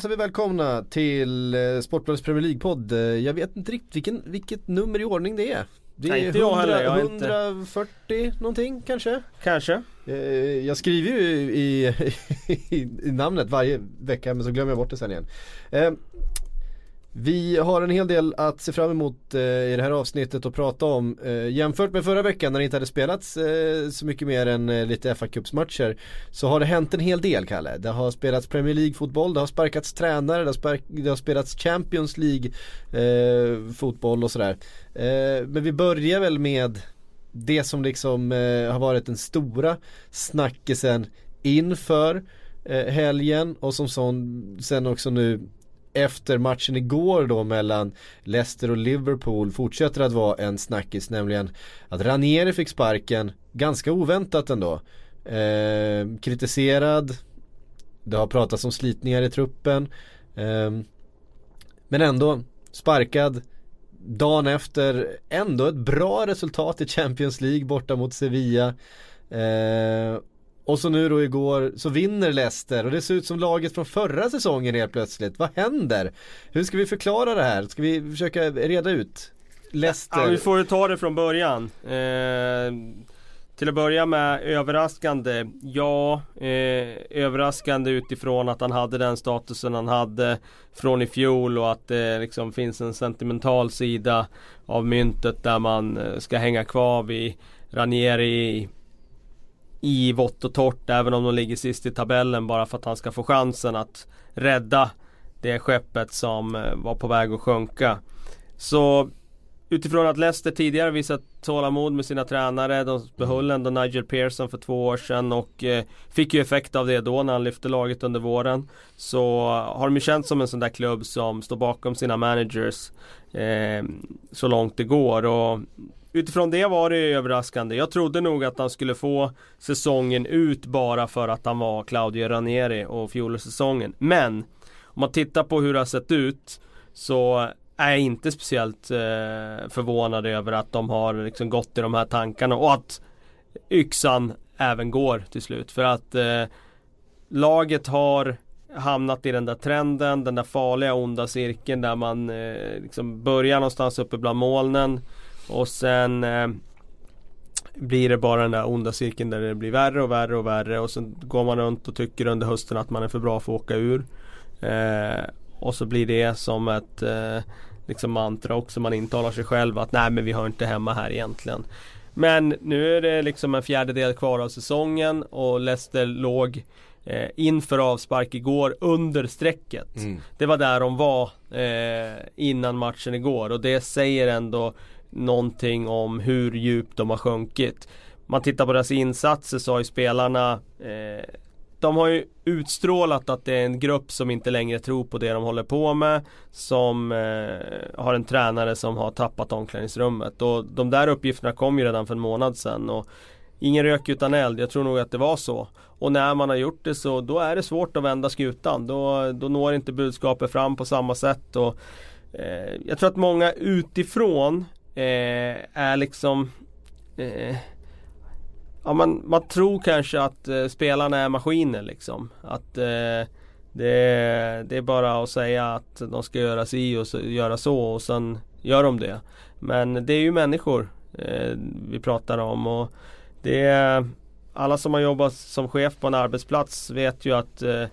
Hälsar vi välkomna till eh, Sportbladets Premier League-podd. Eh, Jag vet inte riktigt vilken, vilket nummer i ordning det är. Det är Nej, inte jag heller. Jag är inte- 140 någonting kanske. Kanske. Eh, Jag skriver ju i, i, i namnet varje vecka men så glömmer jag bort det sen igen. Vi har en hel del att se fram emot eh, i det här avsnittet och prata om. Eh, Jämfört med förra veckan när det inte hade spelats eh, så mycket mer än eh, lite fa Cups-matcher Så har det hänt en hel del Kalle. Det har spelats Premier League-fotboll, det har sparkats tränare, det har, spark- det har spelats Champions League-fotboll eh, och sådär. Eh, Men vi börjar väl med det som liksom eh, har varit den stora snackisen inför eh, helgen och som sån, sen också nu efter matchen igår då mellan Leicester och Liverpool fortsätter att vara en snackis nämligen att Ranieri fick sparken ganska oväntat ändå. Eh, kritiserad, det har pratats om slitningar i truppen. Eh, men ändå sparkad dagen efter ändå ett bra resultat i Champions League borta mot Sevilla. Eh, och så nu då igår så vinner Leicester och det ser ut som laget från förra säsongen helt plötsligt. Vad händer? Hur ska vi förklara det här? Ska vi försöka reda ut? Leicester. Ja, vi får ju ta det från början. Eh, till att börja med överraskande. Ja, eh, överraskande utifrån att han hade den statusen han hade från i fjol och att det liksom finns en sentimental sida av myntet där man eh, ska hänga kvar vid Ranieri i, vått och torrt även om de ligger sist i tabellen bara för att han ska få chansen att rädda det skeppet som eh, var på väg att sjunka. Så Utifrån att Leicester tidigare visat tålamod med sina tränare. De behöll ändå Nigel Pearson för två år sedan och eh, fick ju effekt av det då när han lyfte laget under våren. Så har de ju känts som en sån där klubb som står bakom sina managers eh, så långt det går. Och utifrån det var det ju överraskande. Jag trodde nog att han skulle få säsongen ut bara för att han var Claudio Ranieri och fjolårssäsongen. Men om man tittar på hur det har sett ut så är jag inte speciellt eh, förvånad över att de har liksom gått i de här tankarna och att yxan även går till slut. För att eh, laget har hamnat i den där trenden, den där farliga onda cirkeln där man eh, liksom börjar någonstans uppe bland molnen och sen eh, blir det bara den där onda cirkeln där det blir värre och värre och värre och sen går man runt och tycker under hösten att man är för bra för att åka ur. Eh, och så blir det som ett eh, liksom mantra också man intalar sig själv att nej men vi hör inte hemma här egentligen. Men nu är det liksom en fjärdedel kvar av säsongen och Leicester låg eh, inför avspark igår under strecket. Mm. Det var där de var eh, innan matchen igår och det säger ändå någonting om hur djupt de har sjunkit. Man tittar på deras insatser så har ju spelarna eh, de har ju utstrålat att det är en grupp som inte längre tror på det de håller på med. Som eh, har en tränare som har tappat omklädningsrummet. Och de där uppgifterna kom ju redan för en månad sedan. Och ingen rök utan eld, jag tror nog att det var så. Och när man har gjort det så då är det svårt att vända skutan. Då, då når inte budskapet fram på samma sätt. Och, eh, jag tror att många utifrån eh, är liksom eh, Ja man, man tror kanske att eh, spelarna är maskiner liksom. Att eh, det, är, det är bara att säga att de ska göra si och så, göra så och sen gör de det. Men det är ju människor eh, vi pratar om och det är alla som har jobbat som chef på en arbetsplats vet ju att eh,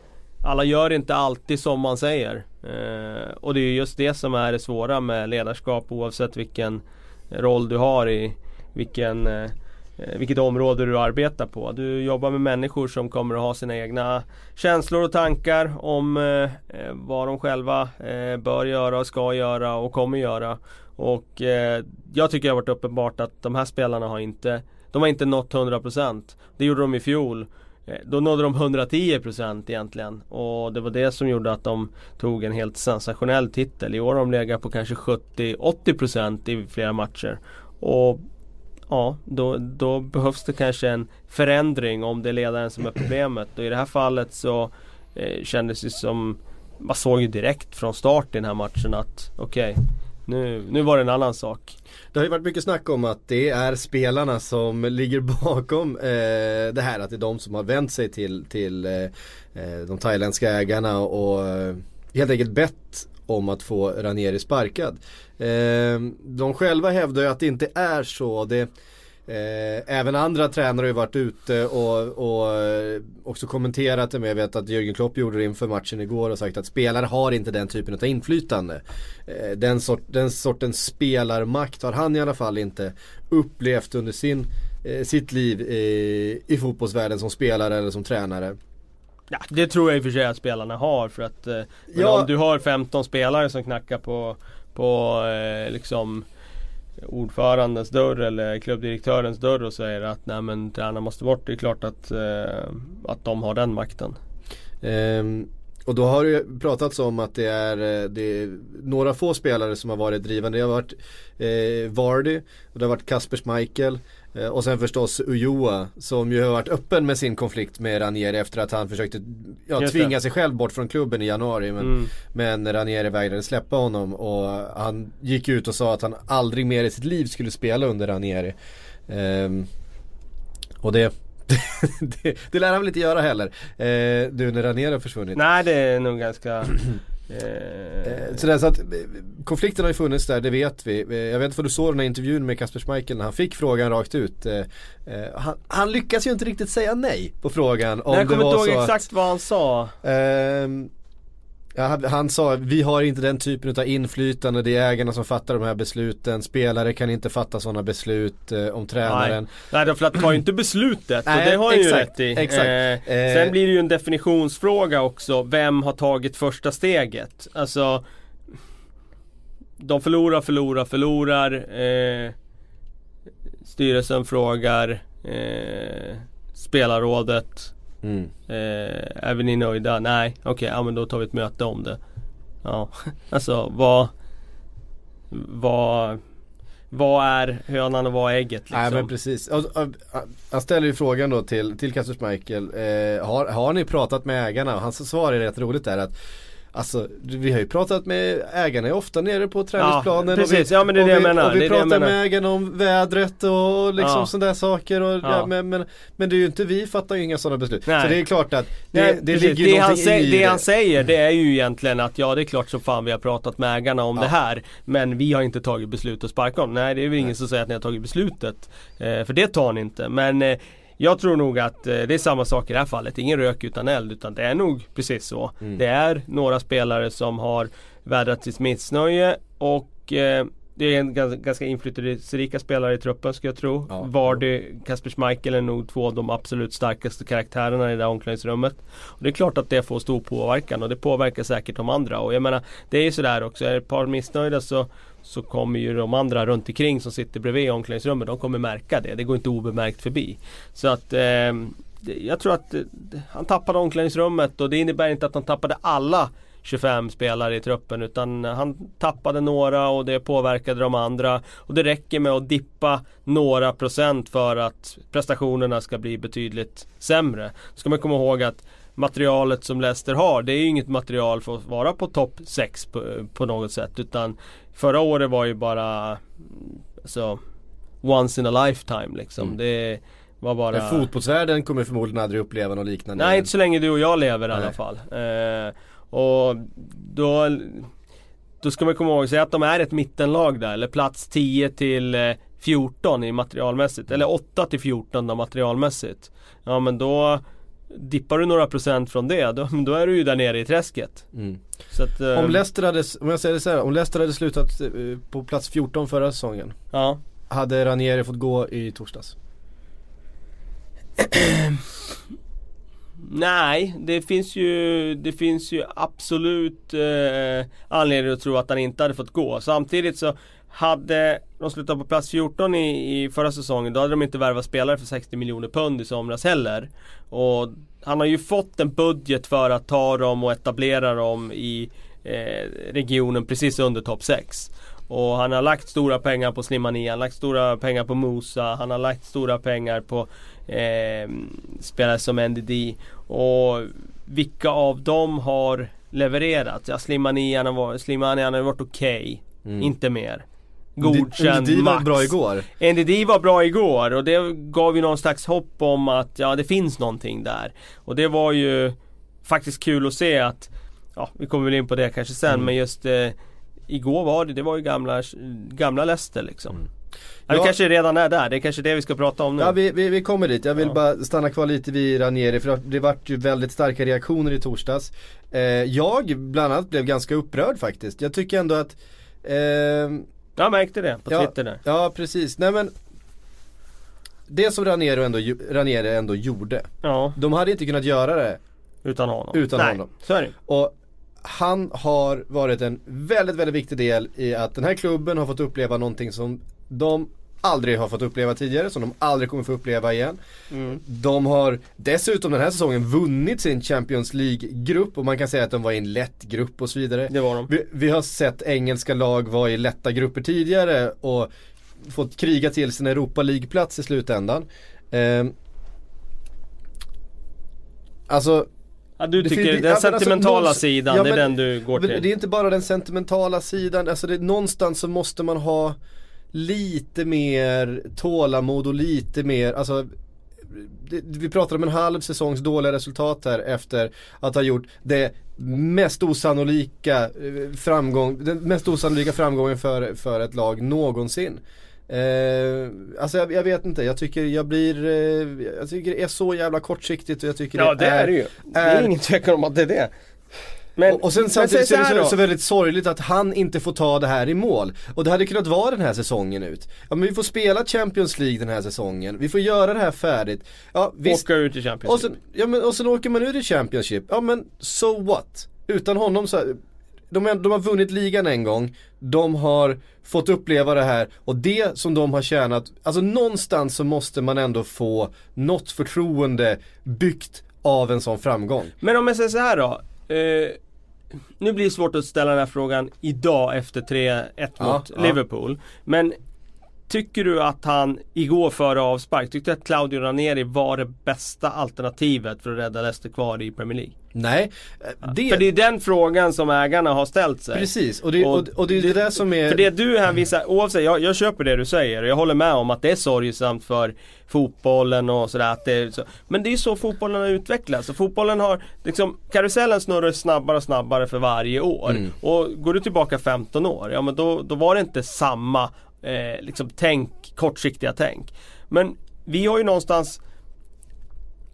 alla gör inte alltid som man säger. Eh, och det är just det som är det svåra med ledarskap oavsett vilken roll du har i vilken eh, vilket område du arbetar på. Du jobbar med människor som kommer att ha sina egna känslor och tankar om eh, eh vad de själva eh, bör göra, ska göra och kommer göra. Och eh, jag tycker det har varit uppenbart att de här spelarna har inte De har inte nått 100% Det gjorde de i fjol då nådde de 110% egentligen och det var det som gjorde att de tog en helt sensationell titel. I år har de legat på kanske 70-80% i flera matcher. Och ja, då, då behövs det kanske en förändring om det är ledaren som är problemet. Och i det här fallet så eh, kändes det som man såg ju direkt från start i den här matchen att okej, okay, nu, nu var det en annan sak. Det har ju varit mycket snack om att det är spelarna som ligger bakom eh, det här. Att det är de som har vänt sig till, till eh, eh, de thailändska ägarna och eh, helt enkelt bett om att få Ranieri sparkad. Eh, de själva hävdar ju att det inte är så. Det, Eh, även andra tränare har ju varit ute och, och eh, också kommenterat det med. Jag vet att Jörgen Klopp gjorde det inför matchen igår och sagt att spelare har inte den typen av inflytande. Eh, den, sort, den sortens spelarmakt har han i alla fall inte upplevt under sin, sitt liv i, i fotbollsvärlden som spelare eller som tränare. Ja, det tror jag i och för sig att spelarna har för att ja. om du har 15 spelare som knackar på, på liksom ordförandens dörr eller klubbdirektörens dörr och säger att nej men tränaren måste bort. Det är klart att, eh, att de har den makten. Um, och då har det ju pratats om att det är, eh, det är några få spelare som har varit drivande. Det har varit eh, Vardy och det har varit Kasper Schmeichel. Eh, och sen förstås Ujoa som ju har varit öppen med sin konflikt med Ranieri efter att han försökte ja, tvinga sig själv bort från klubben i januari. Men, mm. men Ranieri vägrade släppa honom och han gick ut och sa att han aldrig mer i sitt liv skulle spela under Ranieri. Um, och det det, det lär han väl inte göra heller. Eh, du när Ranieri har försvunnit. Nej det är nog ganska Eh, så, det, så att, konflikten har ju funnits där, det vet vi. Eh, jag vet inte om du såg den här intervjun med Kasper Schmeichel när han fick frågan rakt ut. Eh, han, han, lyckas ju inte riktigt säga nej på frågan. Om nej, jag kommer inte ihåg exakt vad han sa. Ehm, Ja, han sa vi har inte den typen av inflytande, det är ägarna som fattar de här besluten. Spelare kan inte fatta sådana beslut eh, om tränaren. Nej, Nej för att tar ju inte beslutet Nej, och det har han ju rätt i. Exakt. Eh, sen blir det ju en definitionsfråga också. Vem har tagit första steget? Alltså De förlorar, förlorar, förlorar. Eh, styrelsen frågar eh, Spelarrådet Mm. Eh, är vi ni nöjda? Nej, okej, okay, ja men då tar vi ett möte om det. Ja, alltså vad Vad Vad är hönan och vad är ägget liksom? Nej men precis. Han ställer ju frågan då till, till Kasper Schmeichel. Eh, har, har ni pratat med ägarna? Och hans svar är rätt roligt där att Alltså vi har ju pratat med ägarna är ofta nere på träningsplanen. Ja, precis. Och vi, ja men det är det jag menar. Och vi det pratar det med ägarna om vädret och liksom ja. sådana saker. Och, ja. men, men, men det är ju inte, vi fattar ju inga sådana beslut. Nej. Så det är klart att det, Nej, det ligger det han i det. Det han säger det är ju egentligen att ja det är klart som fan vi har pratat med ägarna om det här. Men vi har inte tagit beslut att sparka dem. Nej det är väl ingen som säger att ni har tagit beslutet. Eh, för det tar ni inte. Men eh, jag tror nog att eh, det är samma sak i det här fallet. Ingen rök utan eld utan det är nog precis så. Mm. Det är några spelare som har vädrat sitt missnöje och eh, det är en ganska, ganska inflytelserika spelare i truppen ska jag tro. Ja. Vardy, Kasper Schmeichel är nog två av de absolut starkaste karaktärerna i det här omklädningsrummet. Och det är klart att det får stor påverkan och det påverkar säkert de andra. Och jag menar, det är ju sådär också. Är ett par missnöjda så så kommer ju de andra runt omkring som sitter bredvid omklädningsrummet, de kommer märka det. Det går inte obemärkt förbi. Så att eh, jag tror att eh, han tappade omklädningsrummet och det innebär inte att han tappade alla 25 spelare i truppen utan han tappade några och det påverkade de andra. Och det räcker med att dippa några procent för att prestationerna ska bli betydligt sämre. Då ska man komma ihåg att materialet som Leicester har det är ju inget material för att vara på topp 6 på, på, något sätt utan Förra året var ju bara alltså, Once in a lifetime liksom. Mm. Det var bara... Fotbollsvärlden kommer förmodligen aldrig uppleva något liknande. Nej, inte så länge du och jag lever i alla fall. Eh, och då Då ska man komma ihåg, att de är ett mittenlag där, eller plats 10 till 14 i materialmässigt, eller 8 till 14 då materialmässigt. Ja men då Dippar du några procent från det, då, då är du ju där nere i träsket. Mm. Att, um... om, Leicester hade, om jag säger det så här, om Leicester hade slutat eh, på plats 14 förra säsongen. Ja. Hade Ranieri fått gå i torsdags? Nej, det finns ju, det finns ju absolut eh, anledning att tro att han inte hade fått gå. Samtidigt så hade de slutat på plats 14 i, i förra säsongen då hade de inte värvat spelare för 60 miljoner pund i somras heller. Och han har ju fått en budget för att ta dem och etablera dem i eh, regionen precis under topp 6. Och han har lagt stora pengar på Slimani, han har lagt stora pengar på Musa, han har lagt stora pengar på eh, spelare som NDD. Och vilka av dem har levererat? Ja, Slimani han har varit, Slimani, han har varit okej, okay, mm. inte mer. Godkänd NDD max. var bra igår. NDD var bra igår och det gav ju någon slags hopp om att ja, det finns någonting där. Och det var ju faktiskt kul att se att, ja vi kommer väl in på det kanske sen mm. men just eh, Igår var det, det var ju gamla, gamla Leicester liksom. Mm. Ja, det kanske redan är där, det är kanske det vi ska prata om nu. Ja vi, vi, vi kommer dit, jag vill ja. bara stanna kvar lite vid Ranieri för det vart ju väldigt starka reaktioner i torsdags. Eh, jag bland annat blev ganska upprörd faktiskt. Jag tycker ändå att eh, Jag märkte det på ja, Twitter där. Ja precis, nej men Det som Ranieri ändå, Ranieri ändå gjorde. Ja. De hade inte kunnat göra det Utan honom. Utan nej, honom. Så är det. Och han har varit en väldigt, väldigt viktig del i att den här klubben har fått uppleva någonting som de aldrig har fått uppleva tidigare, som de aldrig kommer få uppleva igen. Mm. De har dessutom den här säsongen vunnit sin Champions League-grupp och man kan säga att de var i en lätt grupp och så vidare. Det var de. Vi, vi har sett engelska lag vara i lätta grupper tidigare och fått kriga till sin Europa League-plats i slutändan. Eh, alltså Ja, du tycker det, den alltså, sentimentala alltså, sidan, ja, det är den du går till? Det är inte bara den sentimentala sidan, alltså det, någonstans så måste man ha lite mer tålamod och lite mer, alltså vi pratar om en halv säsongs dåliga resultat här efter att ha gjort det mest osannolika eh, framgång, den mest osannolika framgången för, för ett lag någonsin. Eh, alltså jag, jag, vet inte, jag tycker jag blir, eh, jag tycker det är så jävla kortsiktigt och jag tycker ja, det, är det är det ju. Det är ingen tvekan om att det är det. Men, och, och sen samtidigt så är det så, så, väldigt sorgligt att han inte får ta det här i mål. Och det hade kunnat vara den här säsongen ut. Ja men vi får spela Champions League den här säsongen, vi får göra det här färdigt. Ja, visst. Åka ut i Champions och sen, ja, men, och sen åker man ut i Championship, ja men so what? Utan honom så de, de har vunnit ligan en gång, de har fått uppleva det här och det som de har tjänat, alltså någonstans så måste man ändå få något förtroende byggt av en sån framgång. Men om jag säger så här då. Eh, nu blir det svårt att ställa den här frågan idag efter 3-1 ja, mot ja. Liverpool. Men Tycker du att han igår före avspark, tyckte du att Claudio Ranieri var det bästa alternativet för att rädda Leicester kvar i Premier League? Nej. Det... För det är den frågan som ägarna har ställt sig. Precis, och det, och, och det är det, det som är... För det du hänvisar, oavsett, jag, jag köper det du säger och jag håller med om att det är sorgesamt för fotbollen och sådär. Att det så. Men det är ju så fotbollen har utvecklats. Fotbollen har, liksom, karusellen snurrar snabbare och snabbare för varje år. Mm. Och går du tillbaka 15 år, ja men då, då var det inte samma eh, liksom tänk, kortsiktiga tänk. Men vi har ju någonstans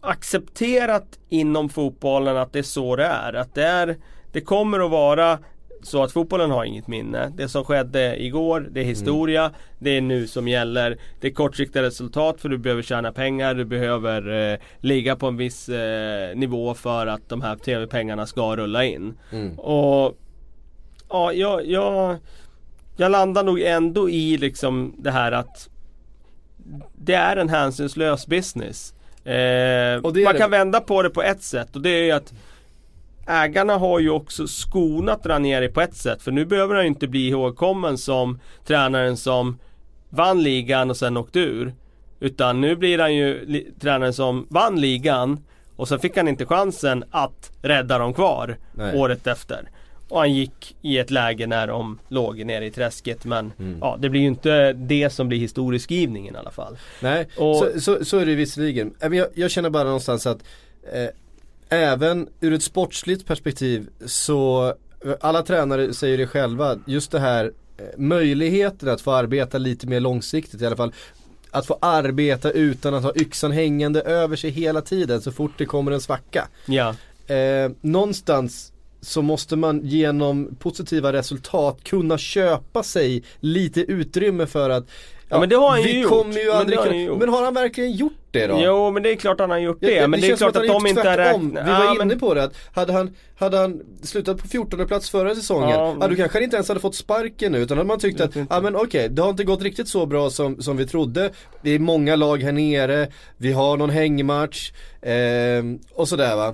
accepterat inom fotbollen att det är så det är. Att det, är, det kommer att vara så att fotbollen har inget minne. Det som skedde igår, det är historia. Mm. Det är nu som gäller. Det är kortsiktiga resultat för du behöver tjäna pengar. Du behöver eh, ligga på en viss eh, nivå för att de här tv-pengarna ska rulla in. Mm. Och ja, jag, jag jag landar nog ändå i liksom det här att det är en hänsynslös business. Eh, man kan det. vända på det på ett sätt och det är ju att Ägarna har ju också skonat Ranieri på ett sätt för nu behöver han ju inte bli ihågkommen som tränaren som vann ligan och sen åkte ur. Utan nu blir han ju tränaren som vann ligan och sen fick han inte chansen att rädda dem kvar Nej. året efter. Och han gick i ett läge när de låg nere i träsket men mm. ja, det blir ju inte det som blir historieskrivningen i alla fall. Nej, och, så, så, så, är det visserligen. Jag, jag känner bara någonstans att eh, även ur ett sportsligt perspektiv så alla tränare säger det själva, just det här eh, möjligheten att få arbeta lite mer långsiktigt i alla fall att få arbeta utan att ha yxan hängande över sig hela tiden så fort det kommer en svacka. Ja. Eh, någonstans så måste man genom positiva resultat kunna köpa sig lite utrymme för att Ja, men det har han ju gjort. ju Men aldrig det har gjort. men har han verkligen gjort det då? Jo men det är klart han har gjort det. Ja, men det, är klart att, han de inte har räknat. Vi var Ja, inne men- på det att hade han, hade han slutat på 14 plats förra säsongen, Ja. ja. då kanske han inte ens hade fått sparken nu utan hade man tyckt att, ja men okej, det har inte gått riktigt så bra som, som vi trodde. Det är många lag här nere, vi har någon hängmatch eh, och sådär va.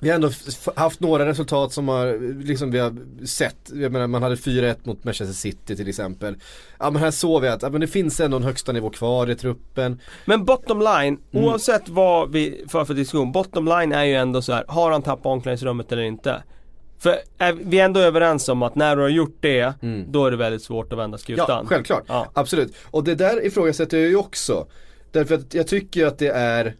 Vi har ändå haft några resultat som har, liksom vi har sett, jag menar man hade 4-1 mot Manchester City till exempel. Ja men här såg vi att, ja, men det finns ändå en högsta nivå kvar i truppen. Men bottom line, Mm. oavsett vad vi för för diskussion, bottom line är ju ändå så här, har han tappat omklädningsrummet eller inte? För är, vi är ändå överens om att när du har gjort det, då är det väldigt svårt att vända skutan. Mm. Ja, självklart. Ja. Absolut. Och det där ifrågasätter jag ju också. Därför att jag tycker att det är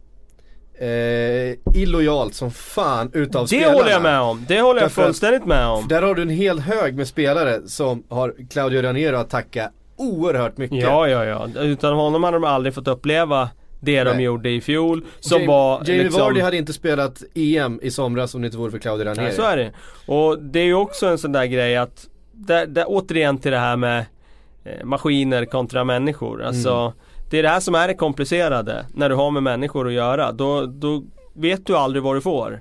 eh, illojalt som fan utav Det spelarna. håller jag med om, det håller jag Därför fullständigt med om. Där har du en hel hög med spelare som har Claudio Raniero att tacka oerhört mycket. Ja, ja, ja. Utan honom hade de aldrig fått uppleva det de Nej. gjorde i fjol. Som Jamie, var Jamie liksom... Vardy hade inte spelat EM i somras om det inte vore för Claudio Raniero. Nej, så är det. Och det är ju också en sån där grej att, där, där, återigen till det här med eh, maskiner kontra människor. Alltså, Mm det är det här som är det komplicerade. När du har med människor att göra. Då, då vet du aldrig vad du får.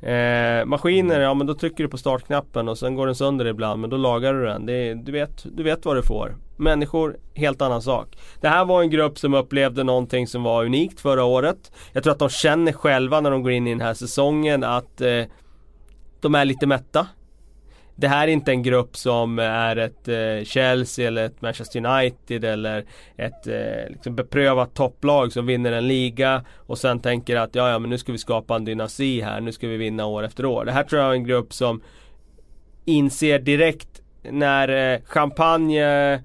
Eh, maskiner, ja men då trycker du på startknappen och sen går den sönder ibland men då lagar du den. Det, är- du, vet, du vet vad du får. Människor, helt annan sak. Det här var en grupp som upplevde någonting som var unikt förra året. Jag tror att de känner själva när de går in i den här säsongen att eh, de är lite mätta. Det här är inte en grupp som är ett eh, Chelsea eller ett Manchester United eller ett eh, liksom beprövat topplag som vinner en liga och sen tänker att ja, ja men nu ska vi skapa en dynasti här, nu ska vi vinna år efter år. Det här tror jag är en grupp som inser direkt när eh, champagne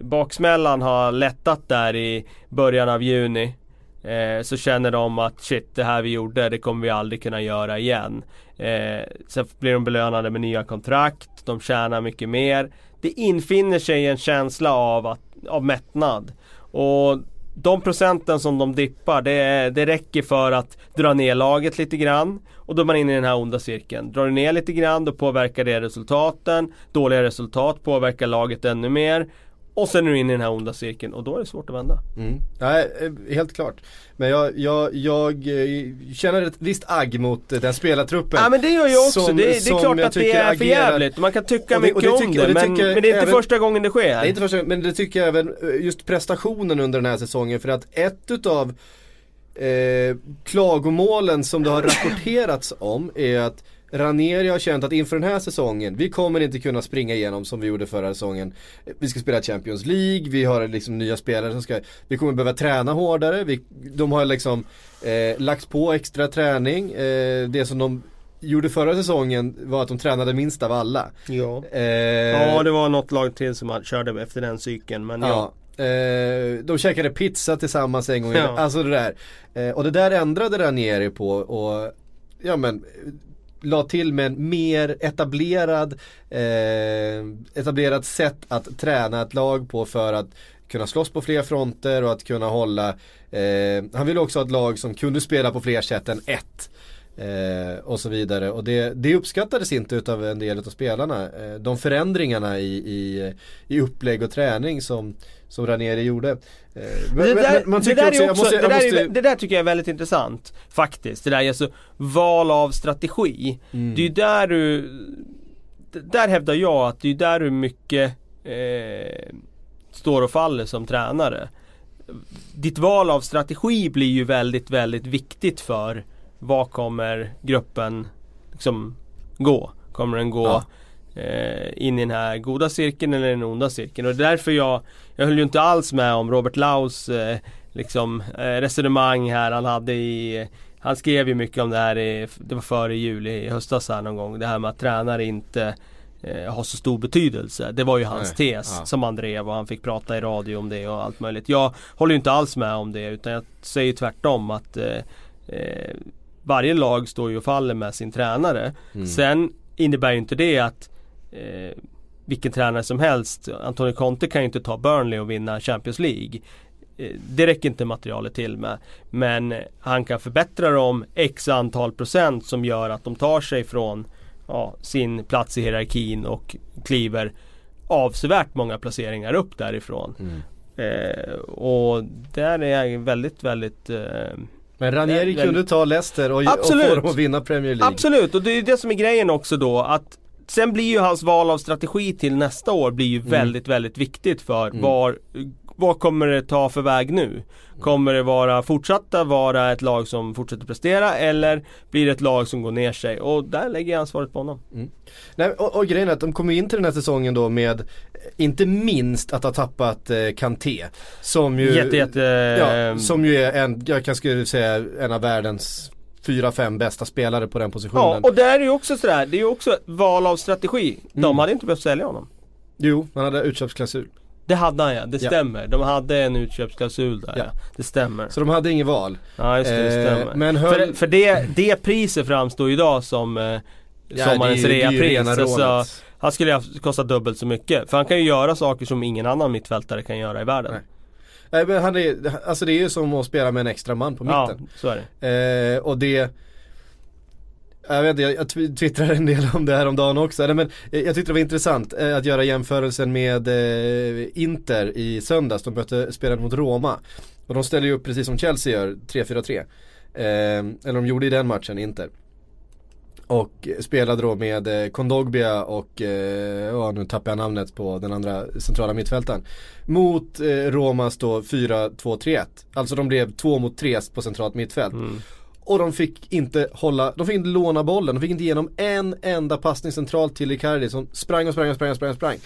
baksmällan har lättat där i början av juni eh, så känner de att shit det här vi gjorde det kommer vi aldrig kunna göra igen. Eh, sen blir de belönade med nya kontrakt, de tjänar mycket mer. Det infinner sig en känsla av, att, av mättnad. Och de procenten som de dippar det, det räcker för att dra ner laget lite grann. Och då är man inne i den här onda cirkeln. Drar du ner lite grann då påverkar det resultaten. Dåliga resultat påverkar laget ännu mer. Och sen är du inne i den här onda cirkeln och då är det svårt att vända. Mm. Nej, eh, helt klart. Men jag, jag, jag eh, känner ett visst agg mot eh, den spelartruppen. Ja men det gör jag också. Som- det, det är klart att det är för jävligt. Man kan tycka Och det- och mycket det om tycker- det, och det men, jag men det är inte även- första gången det sker. Det är inte första men det tycker jag även just prestationen under den här säsongen för att ett utav eh, klagomålen som det har rapporterats om är att Ranieri har känt att inför den här säsongen, vi kommer inte kunna springa igenom som vi gjorde förra säsongen. Vi ska spela Champions League, vi har liksom nya spelare som ska, vi kommer behöva träna hårdare, vi, de har liksom eh, lagt på extra träning. Eh, det som de gjorde förra säsongen var att de tränade minst av alla. Ja. Eh, ja det var något lag till som man körde efter den cykeln men ja. Ja. Eh, de käkade pizza tillsammans en gång, Ja. alltså det där. Eh, och det där ändrade Ranieri på och ja men la till med en mer etablerad eh, etablerat sätt att träna ett lag på för att kunna slåss på fler fronter och att kunna hålla eh, Han ville också ha ett lag som kunde spela på fler sätt än ett. Eh, och så vidare och det, det uppskattades inte utav en del av spelarna. Eh, de förändringarna i, i, i upplägg och träning som, som Ranieri gjorde. Det där, tycker jag är, det där tycker jag är väldigt intressant faktiskt. Det där är alltså val av strategi. Mm. Det är ju där du, där hävdar jag att det är där du mycket eh, står och faller som tränare. Ditt val av strategi blir ju väldigt, väldigt viktigt för vad kommer gruppen liksom gå? Kommer den gå Ja. Eh, in i den här goda cirkeln eller den onda cirkeln? Och det är därför jag, jag höll ju inte alls med om Robert Laus eh, liksom, eh, resonemang här han hade i han skrev ju mycket om det här, i, det var före jul i höstas här någon gång. Det här med att tränare inte eh, har så stor betydelse. Det var ju hans Nej, tes ja. som han drev och han fick prata i radio om det och allt möjligt. Jag håller ju inte alls med om det utan jag säger tvärtom att eh, eh, varje lag står ju och faller med sin tränare. Mm. Sen innebär ju inte det att eh, vilken tränare som helst, Antonio Conte kan ju inte ta Burnley och vinna Champions League. Eh, Det räcker inte materialet till med. Men han kan förbättra dem x antal procent som gör att de tar sig från ja, sin plats i hierarkin och kliver avsevärt många placeringar upp därifrån. Mm. Eh, och där är jag väldigt, väldigt eh, Men Ranieri kunde ta Leicester och, och få dem att vinna Premier League. Absolut, och det är det som är grejen också då att Sen blir ju hans val av strategi till nästa år blir ju Mm. väldigt, väldigt viktigt för var vad kommer det ta för väg nu? Kommer det vara fortsatta vara ett lag som fortsätter prestera eller blir det ett lag som går ner sig? Och där lägger jag ansvaret på honom. Nej, och, och grejen är att de kommer in till den här säsongen då med eh, inte minst att ha tappat eh, Kanté. Som ju, Jätte, jätte... ja, som ju är en, jag kan skulle säga en av världens fyra, fem bästa spelare på den ja, positionen. och där är ju också sådär, det är ju också val av strategi. De Mm. hade inte behövt sälja honom. Jo, han hade utköpsklausul. Det hade han ja, det Ja. stämmer. De hade en utköpsklausul där Ja. ja. Det stämmer. Så de hade inget val. Ja just det, det Eh, stämmer. men höll- För, för det, det priset framstår idag som eh, sommarens är ju reapris. Alltså, han skulle ju ha kostat dubbelt så mycket. För han kan ju göra saker som ingen annan mittfältare kan göra i världen. Nej. Nej men han är, alltså det är ju som att spela med en extra man på Ja, mitten. så är det. Eh, och det jag vet inte, jag, jag tw- twittrade en del om det här om dagen också. Nej, men eh, jag tyckte det var intressant eh, att göra jämförelsen med eh, Inter i söndags. De mötte, spelade mot Roma. Och de ställer ju upp precis som Chelsea gör, 3-4-3. Eh, eller de gjorde i den matchen, Inter. Och spelade då med eh, Kondogbia och, eh, ja nu tappar jag namnet på den andra centrala mittfältaren. Mot Romas då 4-2-3-1. Alltså de blev två mot tre på centralt mittfält. Mm. Och de fick inte hålla, de fick inte låna bollen, de fick inte igenom en enda passning centralt till Icardi som sprang och sprang och sprang och sprang och sprang.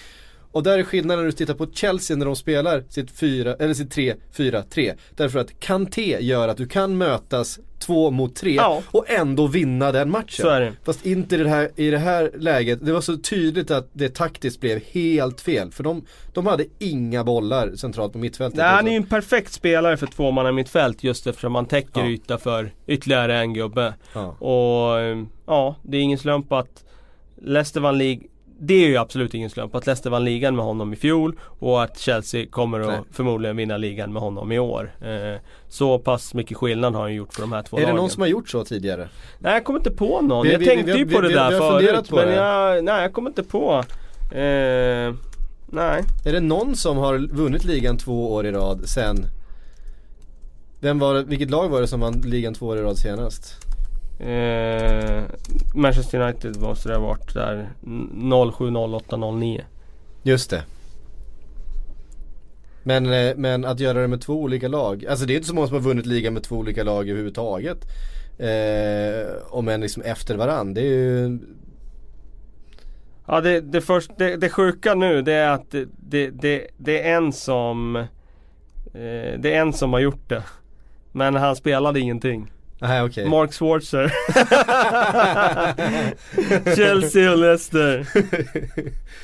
Och där är skillnaden när du tittar på Chelsea när de spelar sitt 4, eller sitt 3-4-3. Därför att Kanté gör att du kan mötas två mot tre Ja. och ändå vinna den matchen. Så är det. Fast inte i det, här, i det här läget, det var så tydligt att det taktiskt blev helt fel. För de, de hade inga bollar centralt på mittfältet. Nej, han Alltså. är ju en perfekt spelare för tvåmanna mittfält just eftersom han täcker Ja. yta för ytterligare en gubbe. ja. Och eh, ja, det är ingen slump att Leicester vann League det är ju absolut ingen slump att Leicester vann ligan med honom i fjol och att Chelsea kommer att Nej. förmodligen vinna ligan med honom i år. Eh, så pass mycket skillnad har han gjort för de här två Är det lagen. någon som har gjort så tidigare? Nej jag kommer inte på någon. Vi- jag vi- tänkte vi- ju på det där förut men det. jag, nej jag kommer inte på. Eh, nej. Är det någon som har vunnit ligan två år i rad sen Vem var vilket lag var det som vann ligan två år i rad senast? Eh, Manchester United måste det ha varit där 07, 08, 09. Just det. Men, eh, men att göra det med två olika lag, alltså det är inte så många som har vunnit ligan med två olika lag överhuvudtaget. Eh, Om än liksom efter varann, det är ju Ja det, det, först, det, det sjuka nu det är att det, det, det, det är en som eh, Det är en som har gjort det. Men han spelade ingenting Nej okej. Mark Schwarzer Chelsea och Leicester.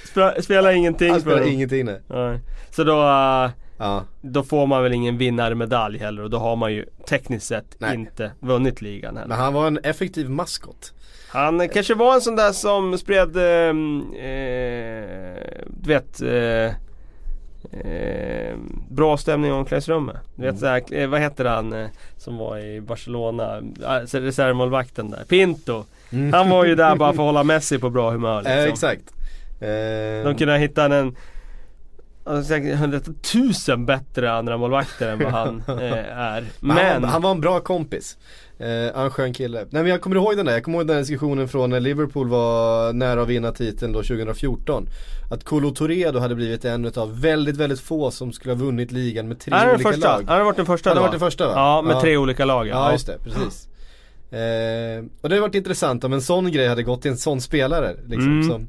Spela, Spelar ingenting Han spelar ingenting nej. Nej. Så då, eh, Ja, då får man väl ingen vinnarmedalj heller och då har man ju tekniskt sett Nej. inte vunnit ligan heller. Men han var en effektiv maskot. Han kanske var en sån där som spred, eh, eh, du vet, eh, eh, bra stämning i omklädningsrummet. Du vet såhär, eh, vad heter han eh, som var i Barcelona, eh, reservmålvakten där, Pinto. Mm. Han var ju där bara för att hålla Messi på bra humör liksom. eh, Exakt De kunde ha hittat en Alltså säkert hundratusen bättre andra målvakter än vad han eh, är. Men han, han var en bra kompis. Eh, han skön kille. Nej men jag kommer ihåg den där, jag kommer ihåg den här diskussionen från när Liverpool var nära att vinna titeln då 2014. Att Kolo Touré då hade blivit en av väldigt, väldigt få som skulle ha vunnit ligan med tre olika första. lag. Han har varit den första Han har varit den första va? Ja, med tre olika lag Ja just det, precis. Eh, och det har varit intressant om en sån grej hade gått till en sån spelare. Liksom, Mm. som,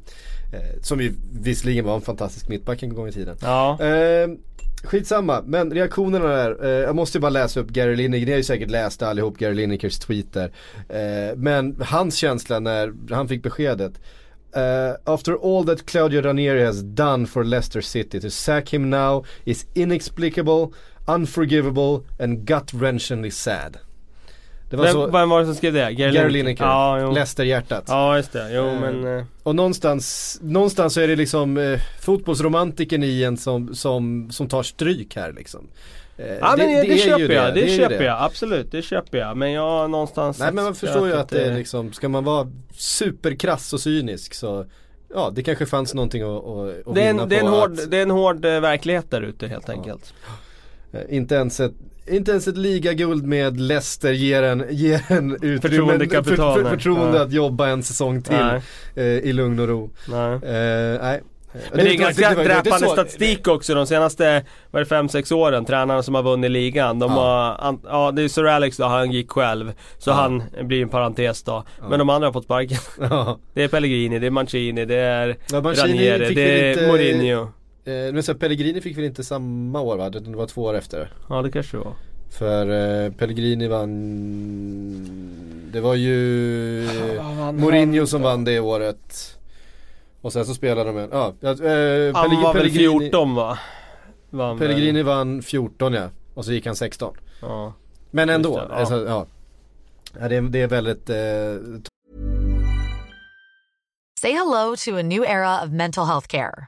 som ju visserligen var en fantastisk mittback en gång i tiden. Ja. Eh, skitsamma, men reaktionerna där. Eh, jag måste ju bara läsa upp Gary Lineker, ni har ju säkert läst allihop Gary Linekers tweet där. Eh, men hans känsla när han fick beskedet. Eh, after all that Claudio Ranieri has done for Leicester City to sack him now is inexplicable, unforgivable and gut-wrenchingly sad. Det var Vem, så, vem var det som skrev det? Gary, Gary Lineker? Ja, jo. Leicester-hjärtat. ja just det. Jo Eh, men... Eh, Och någonstans, någonstans så är det liksom eh, fotbollsromantiken i en som, som, som tar stryk här liksom. Ja men det, köper jag, det, köper jag, absolut det köper jag. Men jag någonstans Nej men man förstår ju att det är liksom, ska man vara superkrass och cynisk så Ja det kanske fanns någonting att, att, att det är en, vinna det är på en hård, att, Det är en hård eh, verklighet där ute helt enkelt. eh, inte ens ett inte ens ett ligaguld med Leicester ger en, ger en utrymme, för, för, förtroende Ja. att jobba en säsong till eh, i lugn och ro. Nej. Eh, nej. Men det är ganska det var- det dräpande statistik också de senaste, vad är det, 5-6 åren, tränarna som har vunnit ligan. De Ja. har, an- ja det är Sir Alex då, han gick själv. Så Ja. han blir en parentes då. Men de andra har fått sparken. Ja. Det är Pellegrini, det är Mancini, det är Ja, Mancini Ranieri, det är inte- Mourinho. Eh, men så Pellegrini fick väl inte samma år va? Det var två år efter. Ja det kanske det var. För eh, Pellegrini vann Det var ju Mourinho som vann det året Och sen så spelade de en, ja, ja eh, Han var väl Pellegrini, 14 va? Vann väl. Pellegrini vann 14 ja Och så gick han 16 Ja. Men ändå, det, ja. alltså, ja. ja det, är, det är väldigt eh, Say hello to a new era of mental health care.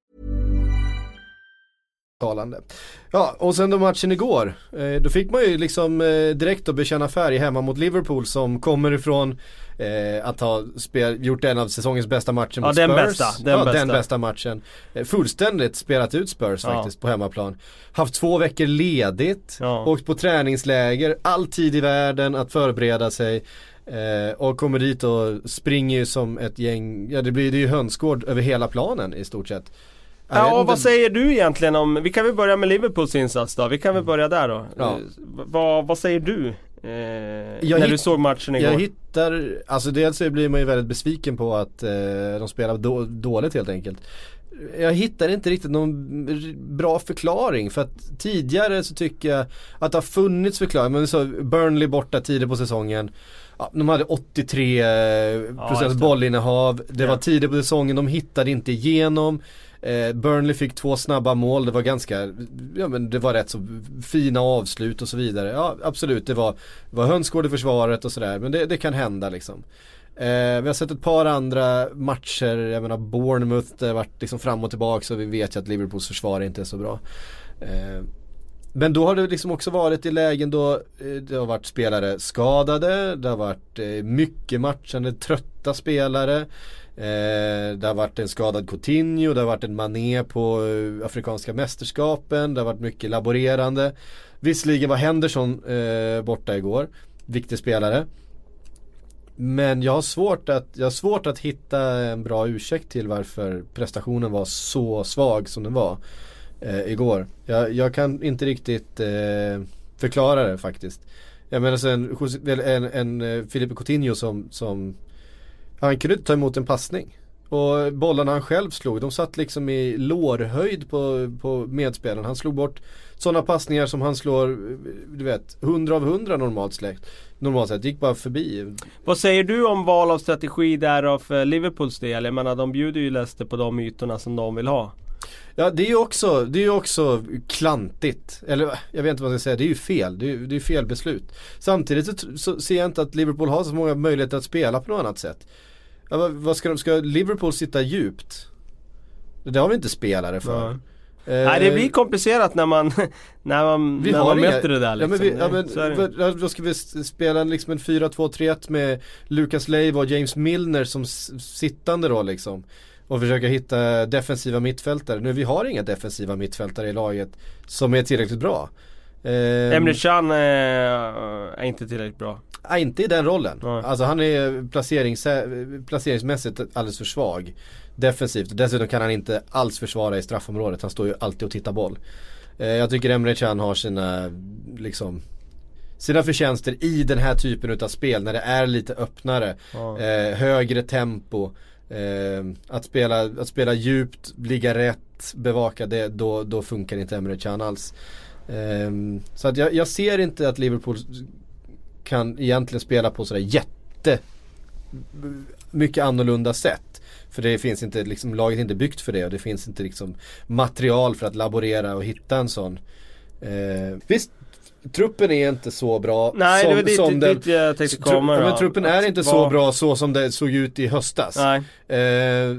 Talande. Ja, och sen då matchen igår. Eh, då fick man ju liksom eh, direkt att bekänna färg hemma mot Liverpool som kommer ifrån eh, att ha spel, gjort en av säsongens bästa matcher Ja, mot den Spurs. bästa, den ja, bästa. den bästa matchen. Fullständigt spelat ut Spurs Ja. faktiskt på hemmaplan. Haft två veckor ledigt, Ja. åkt på träningsläger, all tid i världen att förbereda sig. Eh, och kommer dit och springer ju som ett gäng, ja det blir det är ju hönsgård över hela planen i stort sett. Ja, vad säger du egentligen om, vi kan väl börja med Liverpools insats då, vi kan väl börja där då. Ja. Eh, vad, vad säger du? Eh, när hitt- du såg matchen igår? Jag hittar, alltså dels så blir man ju väldigt besviken på att eh, de spelar då, dåligt helt enkelt. Jag hittar inte riktigt någon bra förklaring för att tidigare så tycker jag att det har funnits förklaring. Men så Burnley borta tidigt på säsongen. Ja, de hade 83% Ja, just det. bollinnehav. Det var Ja. tidigt på säsongen, de hittade inte igenom. Eh, Burnley fick två snabba mål, det var ganska, ja men det var rätt så fina avslut och så vidare. Ja absolut, det var, det var hönsgård i försvaret och sådär, men det, det kan hända liksom. Eh, vi har sett ett par andra matcher, jag menar Bournemouth, det har varit liksom fram och tillbaka så vi vet ju att Liverpools försvar inte är så bra. Eh, men då har det liksom också varit i lägen då eh, det har varit spelare skadade, det har varit eh, mycket matchande, trötta spelare. Eh, det har varit en skadad Coutinho, det har varit en Mané på Afrikanska mästerskapen, det har varit mycket laborerande. Visserligen var Henderson borta igår, viktig spelare. Men jag har svårt att, jag har svårt att hitta en bra ursäkt till varför prestationen var så svag som den var eh, igår. Jag, jag kan inte riktigt eh, förklara det faktiskt. Jag menar sen en, en, eh, en Filipe Coutinho som, som han kunde inte ta emot en passning. Och bollarna han själv slog, de satt liksom i lårhöjd på, på medspelaren. Han slog bort sådana passningar som han slår, eh, du vet, 100 av 100 normalt släkt. Normalt sett, gick bara förbi. Vad säger du om val av strategi där av för Liverpools del? Jag menar de bjuder ju Leicester på de ytorna som de vill ha. Ja det är ju också, det är också klantigt. Eller jag vet inte vad jag ska säga, det är ju fel. Det är det är fel beslut. Samtidigt så, så ser jag inte att Liverpool har så många möjligheter att spela på något annat sätt. Ja, vad, vad ska de, ska Liverpool sitta djupt? Det har vi inte spelare för. Nej. Eh, Nej det blir komplicerat när man, när man, vi när man möter det där Ja, liksom. men vi, ja, men, ja, då ska vi spela liksom en 4-2-3-1 med Lucas Leiva och James Milner som sittande då liksom. Och försöka hitta defensiva mittfältare. Nu vi har inga defensiva mittfältare i laget som är tillräckligt bra. Ehm, Emre Can är, är inte tillräckligt bra. Ja, inte i den rollen. Nej. Alltså han är placerings, placeringsmässigt alldeles för svag. Defensivt. Dessutom kan han inte alls försvara i straffområdet. Han står ju alltid och tittar boll. Eh, jag tycker Emre Can har sina, liksom sina förtjänster i den här typen utav spel när det är lite öppnare. Ja. Eh, högre tempo. Eh, att, spela, att spela djupt, ligga rätt, bevaka det, då, då funkar inte Emre Can alls. Eh, så att jag, jag ser inte att Liverpool kan egentligen spela på sådär jätte mycket annorlunda sätt. För det finns inte, liksom, laget är inte byggt för det och det finns inte liksom material för att laborera och hitta en sån. Eh, visst, truppen är inte så bra Nej, som, det var dit, som dit jag tänkte Tru- komma då. men truppen är inte så bra så som det såg ut i höstas. Nej, Eh,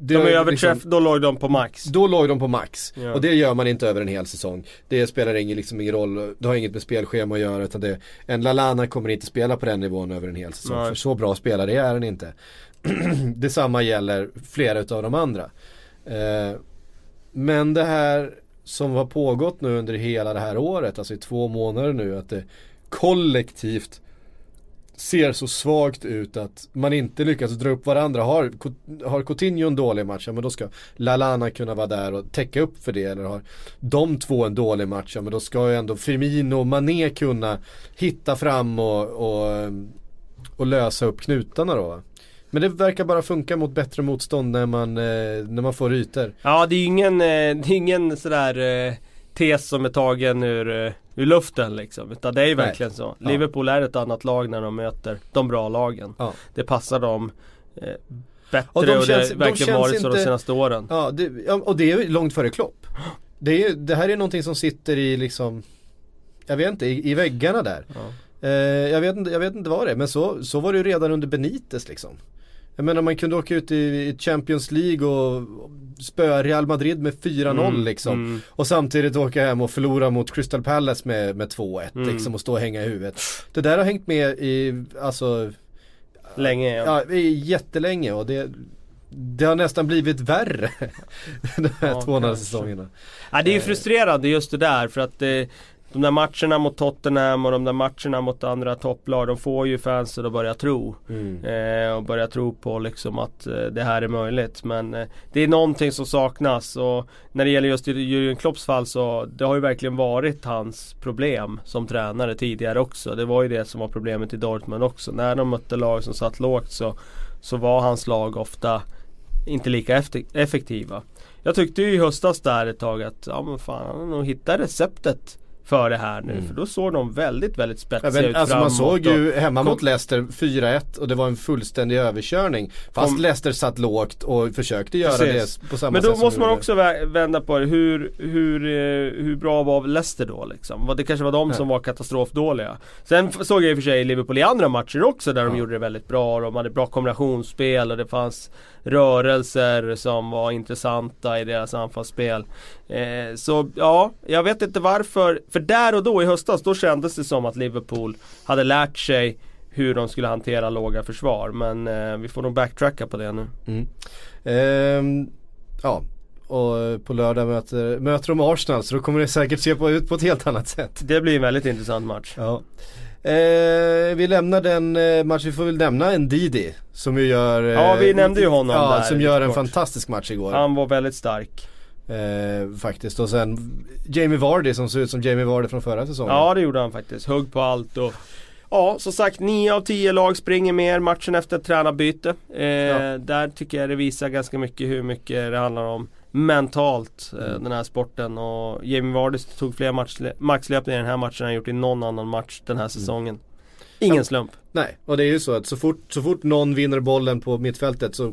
det de är överträff, liksom- då låg de på max. då låg de på max. Ja. Och det gör man inte över en hel säsong. Det spelar ingen, liksom ingen roll, det har inget med spelschema att göra. Utan det, en Lalana kommer inte spela på den nivån över en hel säsong. Nej. För så bra spelare är den inte. Detsamma gäller flera utav de andra. Eh, men det här som har pågått nu under hela det här året, alltså i två månader nu, att det kollektivt ser så svagt ut att man inte lyckas dra upp varandra. Har, har Coutinho en dålig match, ja men då ska Lalana kunna vara där och täcka upp för det. Eller har de två en dålig match, ja men då ska ju ändå Firmino och Mané kunna hitta fram och, och, och lösa upp knutarna då. Men det verkar bara funka mot bättre motstånd när man, eh, när man får ytor. Ja, det är ju ingen, eh, det är ingen sådär eh, tes som är tagen ur, eh, ur luften liksom. Utan det är ju Nej. verkligen så. Ja. Liverpool är ett annat lag när de möter de bra lagen. Ja. Det passar dem eh, bättre och, de det känns- har de verkligen känns varit så de inte- senaste åren. Ja, det, och det är långt före Klopp. Det, är, det här är någonting som sitter i liksom Jag vet inte, i, i väggarna där. Ja. Eh, jag, vet inte, jag vet inte vad det är, men så, så var det ju redan under Benitez liksom. Jag menar man kunde åka ut i, i Champions League och spöa Real Madrid med 4-0 Mm, liksom. mm. Och samtidigt åka hem och förlora mot Crystal Palace med, med 2-1 Mm. liksom och stå och hänga i huvudet. Det där har hängt med i, alltså Länge ja. Ja, jättelänge och det det har nästan blivit värre De här Ja, två andra säsongerna Ja, det är ju frustrerande just det där för att eh, de där matcherna mot Tottenham och de där matcherna mot andra topplag de får ju fansen att börja tro. Eh, och börja tro på liksom att eh, det här är möjligt. Men eh, det är någonting som saknas och när det gäller just Jürgen Klopps fall så det har ju verkligen varit hans problem som tränare tidigare också. Det var ju det som var problemet i Dortmund också. När de mötte lag som satt lågt så, så var hans lag ofta inte lika effektiva. Jag tyckte ju i höstas där ett tag att ja men fan han har nog hittat receptet för det här nu. Mm. För då såg de väldigt, väldigt spetsiga Ja, men, ut alltså man såg ju hemma kom- mot Leicester 4-1 och det var en fullständig överkörning. Fast Kom- Leicester satt lågt och försökte göra Precis. det på samma Men sätt då som måste man också vä- vända på det. Hur, hur, eh, hur bra var Leicester då liksom? Det kanske var de som var katastrofdåliga. Sen såg jag i och för sig Liverpool i andra matcher också där de Ja. gjorde det väldigt bra. och De hade bra kombinationsspel och det fanns rörelser som var intressanta i deras anfallsspel. Eh, så ja, jag vet inte varför. För där och då i höstas, då kändes det som att Liverpool hade lärt sig hur de skulle hantera låga försvar. Men eh, vi får nog backtracka på det nu. Mm. Ehm, ja, och på lördag möter, möter de Arsenal så då kommer det säkert se på, ut på ett helt annat sätt. Det blir en väldigt intressant match. Ja. Eh, vi lämnar den eh, matchen, vi får väl nämna en Didi som ju gör eh, Ja, vi nämnde ju honom Ja, där som gör en kort. fantastisk match igår. Han var väldigt stark. Eh, faktiskt och sen Jamie Vardy som ser ut som Jamie Vardy från förra säsongen. Ja det gjorde han faktiskt. Hugg på allt och Ja som sagt 9 av 10 lag springer mer matchen efter tränarbyte. Eh, Där tycker jag det visar ganska mycket hur mycket det handlar om mentalt Mm. den här sporten och Jamie Vardy tog fler match, maxlöpningar i den här matchen än han gjort i någon annan match den här säsongen. Ingen slump. Nej, och det är ju så att så fort, så fort någon vinner bollen på mittfältet så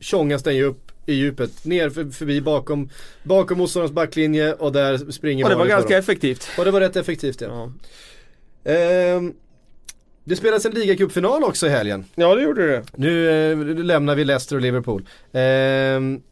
tjongas den ju upp i djupet, ner för, förbi bakom, bakom motståndarens backlinje och där springer Och det var ganska dem. effektivt. Och det var rätt effektivt ja. Ja, Ehm, det spelas en ligacupfinal också i helgen. ja det gjorde det. Nu eh, lämnar vi Leicester och Liverpool. Ehm,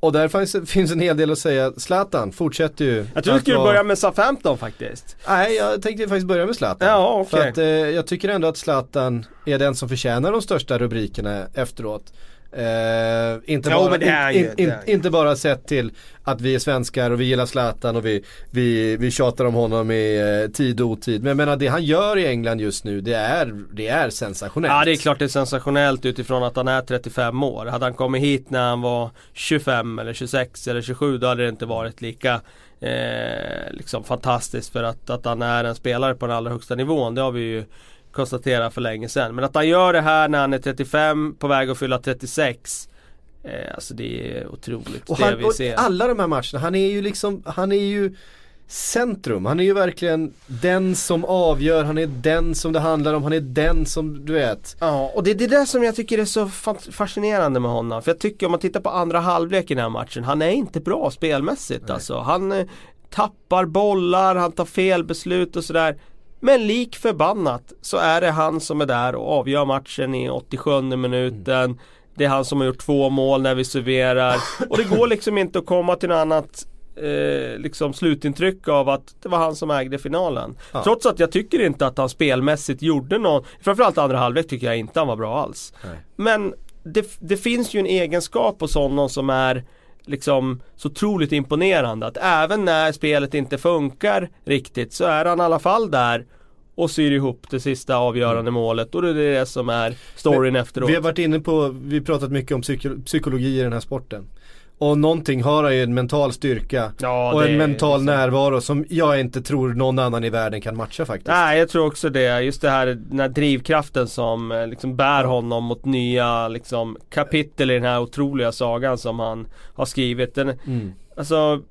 och där finns, finns en hel del att säga. Zlatan fortsätter ju. Jag tror att skulle vara- börja med Southampton faktiskt. Nej, jag tänkte faktiskt börja med Zlatan. Ja, okej. För att eh, jag tycker ändå att Zlatan är den som förtjänar de största rubrikerna efteråt. Eh, inte, Jo, bara, in, ju- in, in, inte bara sett till att vi är svenskar och vi gillar Zlatan och vi, vi, vi tjatar om honom i eh, tid och otid. Men jag menar det han gör i England just nu det är, det är sensationellt. Ja det är klart det är sensationellt utifrån att han är 35 år. Hade han kommit hit när han var 25 eller 26 eller 27 då hade det inte varit lika eh, liksom fantastiskt för att, att han är en spelare på den allra högsta nivån. Det har vi ju konstaterat för länge sedan. Men att han gör det här när han är 35 på väg att fylla 36 eh, Alltså det är otroligt Och, det han, vi och ser. alla de här matcherna, han är ju liksom, han är ju centrum. Han är ju verkligen den som avgör, han är den som det handlar om, han är den som du vet. Ja, och det är det där som jag tycker är så fa- fascinerande med honom. För jag tycker om man tittar på andra halvlek i den här matchen, han är inte bra spelmässigt alltså. Han eh, tappar bollar, han tar fel beslut och sådär. Men lik förbannat så är det han som är där och avgör matchen i 87 minuten. Det är han som har gjort två mål när vi serverar. Och det går liksom inte att komma till något annat eh, liksom slutintryck av att det var han som ägde finalen. Ja. Trots att jag tycker inte att han spelmässigt gjorde någon, framförallt andra halvlek tycker jag inte han var bra alls. Nej. Men det, det finns ju en egenskap hos honom som är liksom så otroligt imponerande att även när spelet inte funkar riktigt så är han i alla fall där och syr ihop det sista avgörande målet och det är det som är storyn efteråt. Vi har varit inne på, vi har pratat mycket om psyko- psykologi i den här sporten. Och någonting har han ju en mental styrka Ja, och en mental närvaro som jag inte tror någon annan i världen kan matcha faktiskt. Nej jag tror också det, just det här den här drivkraften som eh, liksom bär honom mot nya liksom, kapitel i den här otroliga sagan som han har skrivit. Den, Mm. Alltså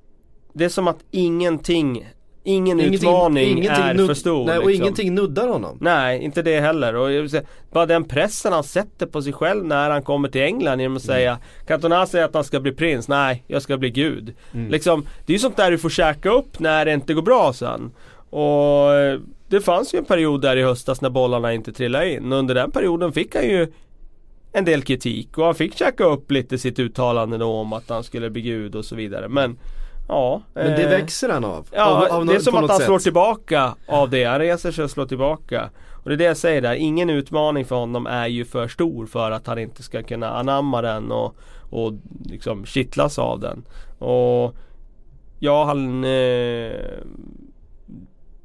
Det är som att ingenting Ingen utmaning är nud- för stor Nej, och liksom. ingenting nuddar honom. Nej, inte det heller. Och säga, bara den pressen han sätter på sig själv när han kommer till England genom att säga Cantona säger att han ska bli prins, nej jag ska bli gud. Liksom, det är ju sånt där du får käka upp när det inte går bra sen. Och eh, det fanns ju en period där i höstas när bollarna inte trillade in. Under den perioden fick han ju en del kritik och han fick käka upp lite sitt uttalande då om att han skulle bli gud och så vidare. Men ja. Men det eh, växer han av. Ja, av, av det är något- som att något han sätt. slår tillbaka av det. Han reser sig och slår tillbaka. Och det är det jag säger där, ingen utmaning för honom är ju för stor för att han inte ska kunna anamma den och, och liksom kittlas av den. Och ja, han eh,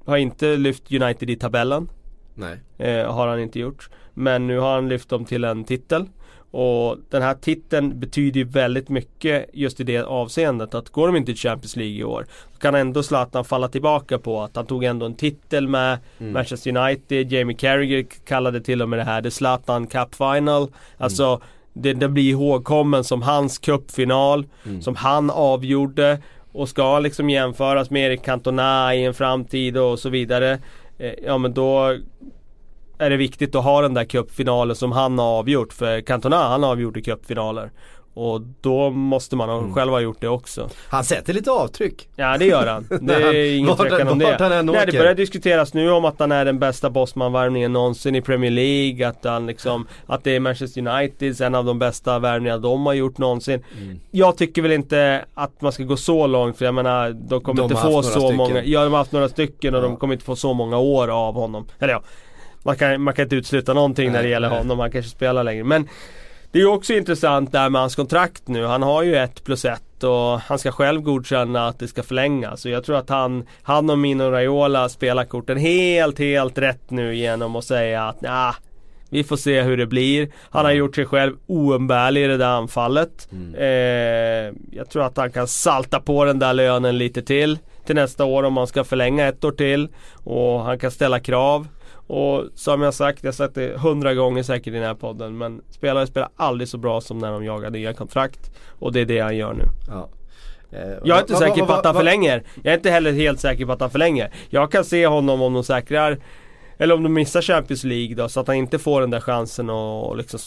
har inte lyft United i tabellen. Nej. Eh, har han inte gjort. Men nu har han lyft dem till en titel. Och den här titeln betyder ju väldigt mycket just i det avseendet att går de inte till Champions League i år så kan ändå Zlatan falla tillbaka på att han tog ändå en titel med Manchester United. Jamie Carragher kallade till och med det här The Zlatan Cup Final. Alltså det, det blir ihågkommen som hans cupfinal som han avgjorde och ska liksom jämföras med Erik Cantona i en framtid och så vidare. Eh, ja men då är det viktigt att ha den där cupfinalen som han har avgjort. För Cantona han har avgjort i cupfinaler. Och då måste man ha, själv ha gjort det också. Han sätter lite avtryck. Ja det gör han. Det är ingen tvekan om det. Nej, det åker. börjar diskuteras nu om att han är den bästa bossman-värvningen någonsin i Premier League. Att han liksom, att det är Manchester United, en av de bästa värvningar de har gjort någonsin. Mm. Jag tycker väl inte att man ska gå så långt för jag menar de kommer De inte få så stycken. många, ja de har haft några stycken och Ja. de kommer inte få så många år av honom. Eller ja, man kan, man kan inte utesluta någonting när Nej, det gäller nej. honom, han kanske spelar längre. Men det är ju också intressant där med hans kontrakt nu. Han har ju ett plus ett och han ska själv godkänna att det ska förlängas. Så jag tror att han, han och Mino Raiola spelar korten helt, helt rätt nu genom att säga att nah, vi får se hur det blir. Han har gjort sig själv oumbärlig i det där anfallet. Eh, jag tror att han kan salta på den där lönen lite till till nästa år om man ska förlänga ett år till. Och han kan ställa krav. Och som jag sagt, jag har sagt det hundra gånger säkert i den här podden men spelare spelar aldrig så bra som när de jagar nya kontrakt. Och det är det han gör nu. Ja. Eh, Jag är inte va- säker va- på va- att han förlänger. Jag är inte heller helt säker på att han förlänger. Jag kan se honom om de säkrar Eller om de missar Champions League då så att han inte får den där chansen att liksom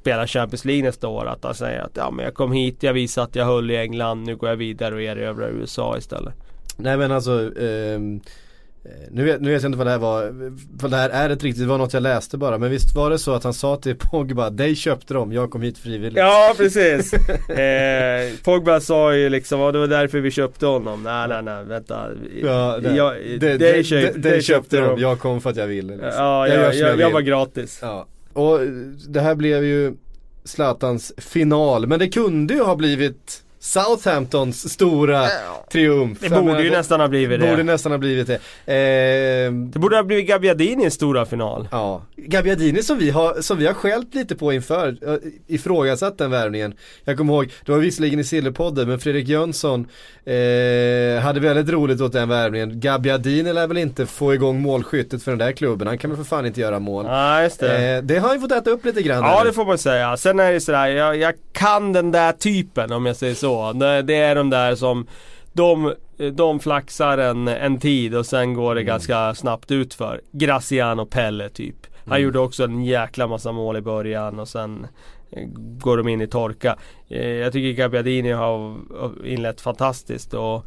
spela Champions League nästa år. Att han säger att ja men jag kom hit, jag visade att jag höll i England, nu går jag vidare och erövrar USA istället. Nej men alltså eh, nu, vet, nu vet jag inte vad det här var, vad det här är ett riktigt, det var något jag läste bara Men visst var det så att han sa till Pogba, dig köpte de, jag kom hit frivilligt Ja precis. eh, Pogba sa ju liksom, det var därför vi köpte honom. Nej nej nej vänta. Ja, det, jag, det, det, det, köp, det, det köpte de, jag kom för att jag ville liksom. Ja, Jag jag, jag, jag, vill. var gratis. Ja, och det här blev ju Zlatans final. Men det kunde ju ha blivit Southamptons stora triumf. Det borde ju nästan ha blivit det. Borde nästan ha blivit det. Eh, Det borde ha blivit Gabbiadinis stora final. Ja, Gabbiadini som vi har, som vi har skällt lite på inför, ifrågasatt den värvningen. Jag kommer ihåg, det var visserligen i Silverpodden, men Fredrik Jönsson eh, hade väldigt roligt åt den värvningen. Gabbiadini lär väl inte få igång målskyttet för den där klubben, han kan väl för fan inte göra mål. Ja, just det. Eh, det har han ju fått äta upp lite grann. Ja där. det får man säga. Sen är det sådär, jag, jag kan den där typen om jag säger så. Det, det är de där som de, de flaxar en, en tid och sen går det Mm. ganska snabbt utför. Graciano Pelle typ. Han Mm. gjorde också en jäkla massa mål i början och sen eh, går de in i torka. Eh, Jag tycker Gabbiadini har inlett fantastiskt och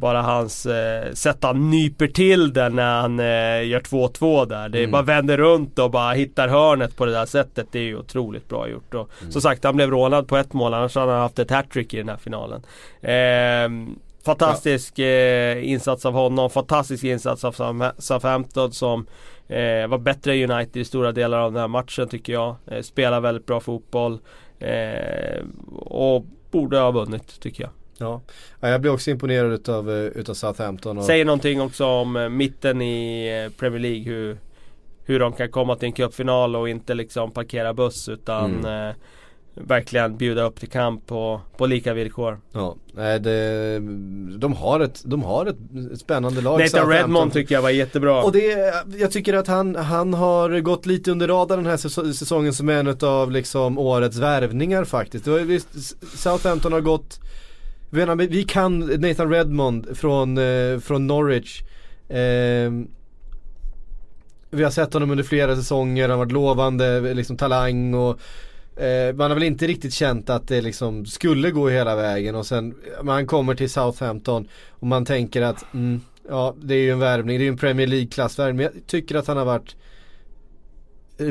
bara hans eh, sätt han nyper till den när han eh, gör 2-2 där. Det är Mm. bara vänder runt och bara hittar hörnet på det där sättet. Det är ju otroligt bra gjort. Och, Mm. Som sagt han blev rånad på ett mål annars hade han haft ett hattrick i den här finalen. Eh, fantastisk eh, insats av honom. Fantastisk insats av Southa- Southampton som eh, var bättre i United i stora delar av den här matchen tycker jag. Eh, spelar väldigt bra fotboll. Eh, och borde ha vunnit tycker jag. Ja. ja, jag blir också imponerad utav, eh, utav Southampton. Och... Säger någonting också om eh, mitten i eh, Premier League. Hur, hur de kan komma till en cupfinal och inte liksom parkera buss utan eh, verkligen bjuda upp till kamp på, på lika villkor. Ja, nej, det, de, har ett, de har ett spännande lag Nathan. Redmond tycker jag var jättebra. Och det, jag tycker att han, han har gått lite under radarn den här säso- säsongen som en av liksom årets värvningar faktiskt. Southampton har gått, menar, vi kan Nathan Redmond från, eh, från Norwich. Eh, vi har sett honom under flera säsonger, han har varit lovande, liksom talang och eh, man har väl inte riktigt känt att det liksom skulle gå hela vägen och sen man kommer till Southampton och man tänker att mm, ja det är ju en värvning, det är ju en Premier League-klassvärvning men jag tycker att han har varit eh,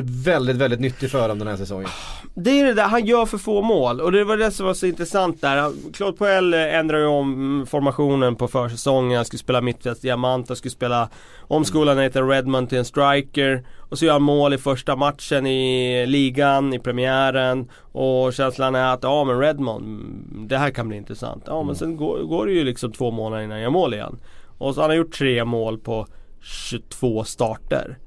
väldigt, väldigt nyttig för dem den här säsongen. Det är det där, han gör för få mål och det var det som var så intressant där. Claude Puel eh, ändrade ju om mm, formationen på försäsongen. Han skulle spela mittfälts diamant, han skulle spela omskola Nathan Redmond till en striker. Och så gör han mål i första matchen i ligan, i premiären. Och känslan är att, ja men Redmond, mm, det här kan bli intressant. Ja men sen går, går det ju liksom två månader innan han gör mål igen. Och så har han gjort tre mål på 22 starter.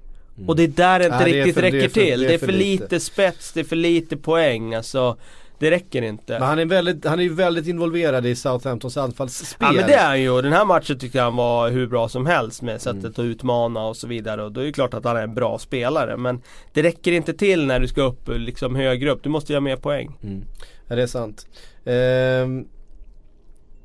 Och det är där det inte det är riktigt för- det är räcker för- till. det är Det är för för lite. lite spets, det är för lite poäng. Alltså, det räcker inte. Men han är, väldigt, han är ju väldigt involverad i Southamptons anfallsspel. Ja men det är han ju. Den här matchen tyckte jag han var hur bra som helst med sättet Mm. att utmana och så vidare. Och då är det klart att han är en bra spelare. Men det räcker inte till när du ska upp liksom högre upp. Du måste göra mer poäng. Mm. Ja det är sant. Ehm,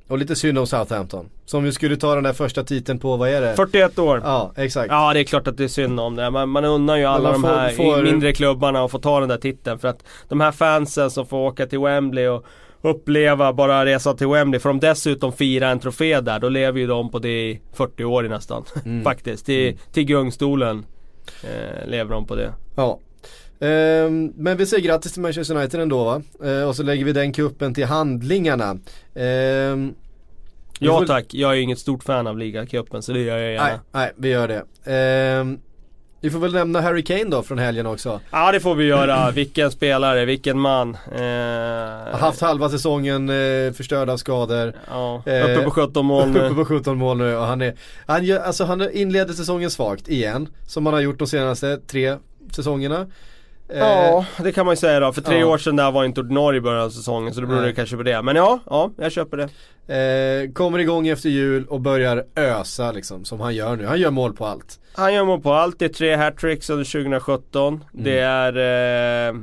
och lite synd om Southampton. Som ju skulle ta den där första titeln på, vad är det? 41 år. Ja, exakt. Ja det är klart att det är synd om det. Man, man unnar ju alla de här får- mindre klubbarna att få ta den där titeln. För att de här fansen som får åka till Wembley och uppleva bara resa till Wembley. Får de dessutom fira en trofé där, då lever ju de på det i 40 år nästan. Mm. Faktiskt. Till, till gungstolen eh, lever de på det. Ja. Ehm, men vi säger grattis till Manchester United ändå va? Ehm, och så lägger vi den kuppen till handlingarna. Vi Ja får- tack, jag är ju inget stort fan av ligacupen så det gör jag gärna. Nej, nej, vi gör det. Ehm, vi får väl nämna Harry Kane då från helgen också. Ja det får vi göra. vilken spelare, vilken man. Eh, Har haft halva säsongen eh, förstörd av skador. Ja, Eh, uppe på 17 mål Uppe nu. på 17 mål nu och han är, han, gör, alltså han inleder säsongen svagt igen. Som han har gjort de senaste tre säsongerna. Eh, Ja, det kan man ju säga då. För tre ja. år sedan där var inte ordinarie i början av säsongen så det beror Nej. det kanske på det. Men ja, ja, jag köper det. Eh, kommer igång efter jul och börjar ösa liksom, som han gör nu. Han gör mål på allt. Han gör mål på allt. Det är tre hattricks under 2017. Mm. Det är eh, eh,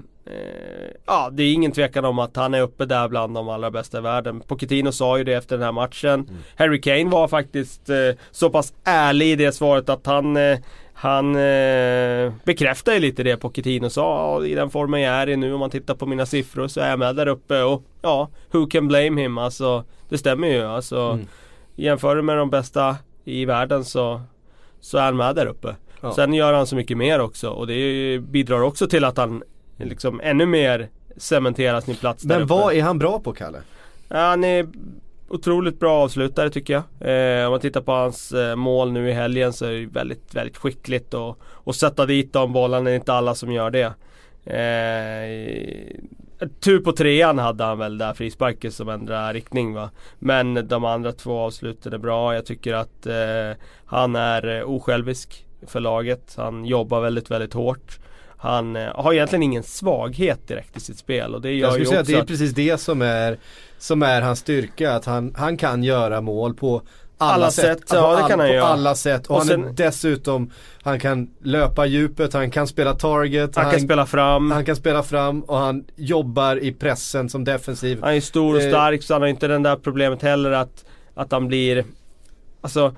Ja, det är ingen tvekan om att han är uppe där bland de allra bästa i världen. Pochettino sa ju det efter den här matchen. Mm. Harry Kane var faktiskt eh, så pass ärlig i det svaret att han eh, han eh, bekräftar ju lite det Pochettino sa. Ja, I den formen jag är i nu om man tittar på mina siffror så är jag med där uppe och ja, who can blame him? Alltså det stämmer ju. Alltså, Mm. Jämför med de bästa i världen så, så är han med där uppe. Ja. Sen gör han så mycket mer också och det bidrar också till att han liksom ännu mer cementerar sin plats där Men uppe. vad är han bra på Kalle? Han är otroligt bra avslutare tycker jag. Eh, om man tittar på hans eh, mål nu i helgen så är det väldigt, väldigt skickligt och, och sätta dit de bollarna. Det är inte alla som gör det. Eh, Tur på trean hade han väl där frisparken som ändrade riktning va. Men de andra två avslutade bra. Jag tycker att eh, han är eh, osjälvisk för laget. Han jobbar väldigt, väldigt hårt. Han eh, har egentligen ingen svaghet direkt i sitt spel och det gör Jag skulle säga att det är precis det som är, som är hans styrka. Att han, han kan göra mål på alla, Alla sätt. sätt, ja, det kan han på göra. alla sätt. Och, Och han sen- är dessutom, han kan löpa djupet, han kan spela target. han kan spela fram. han kan spela fram och han jobbar i pressen som defensiv. Han är stor och Eh, stark så han har inte det där problemet heller att, att han blir Alltså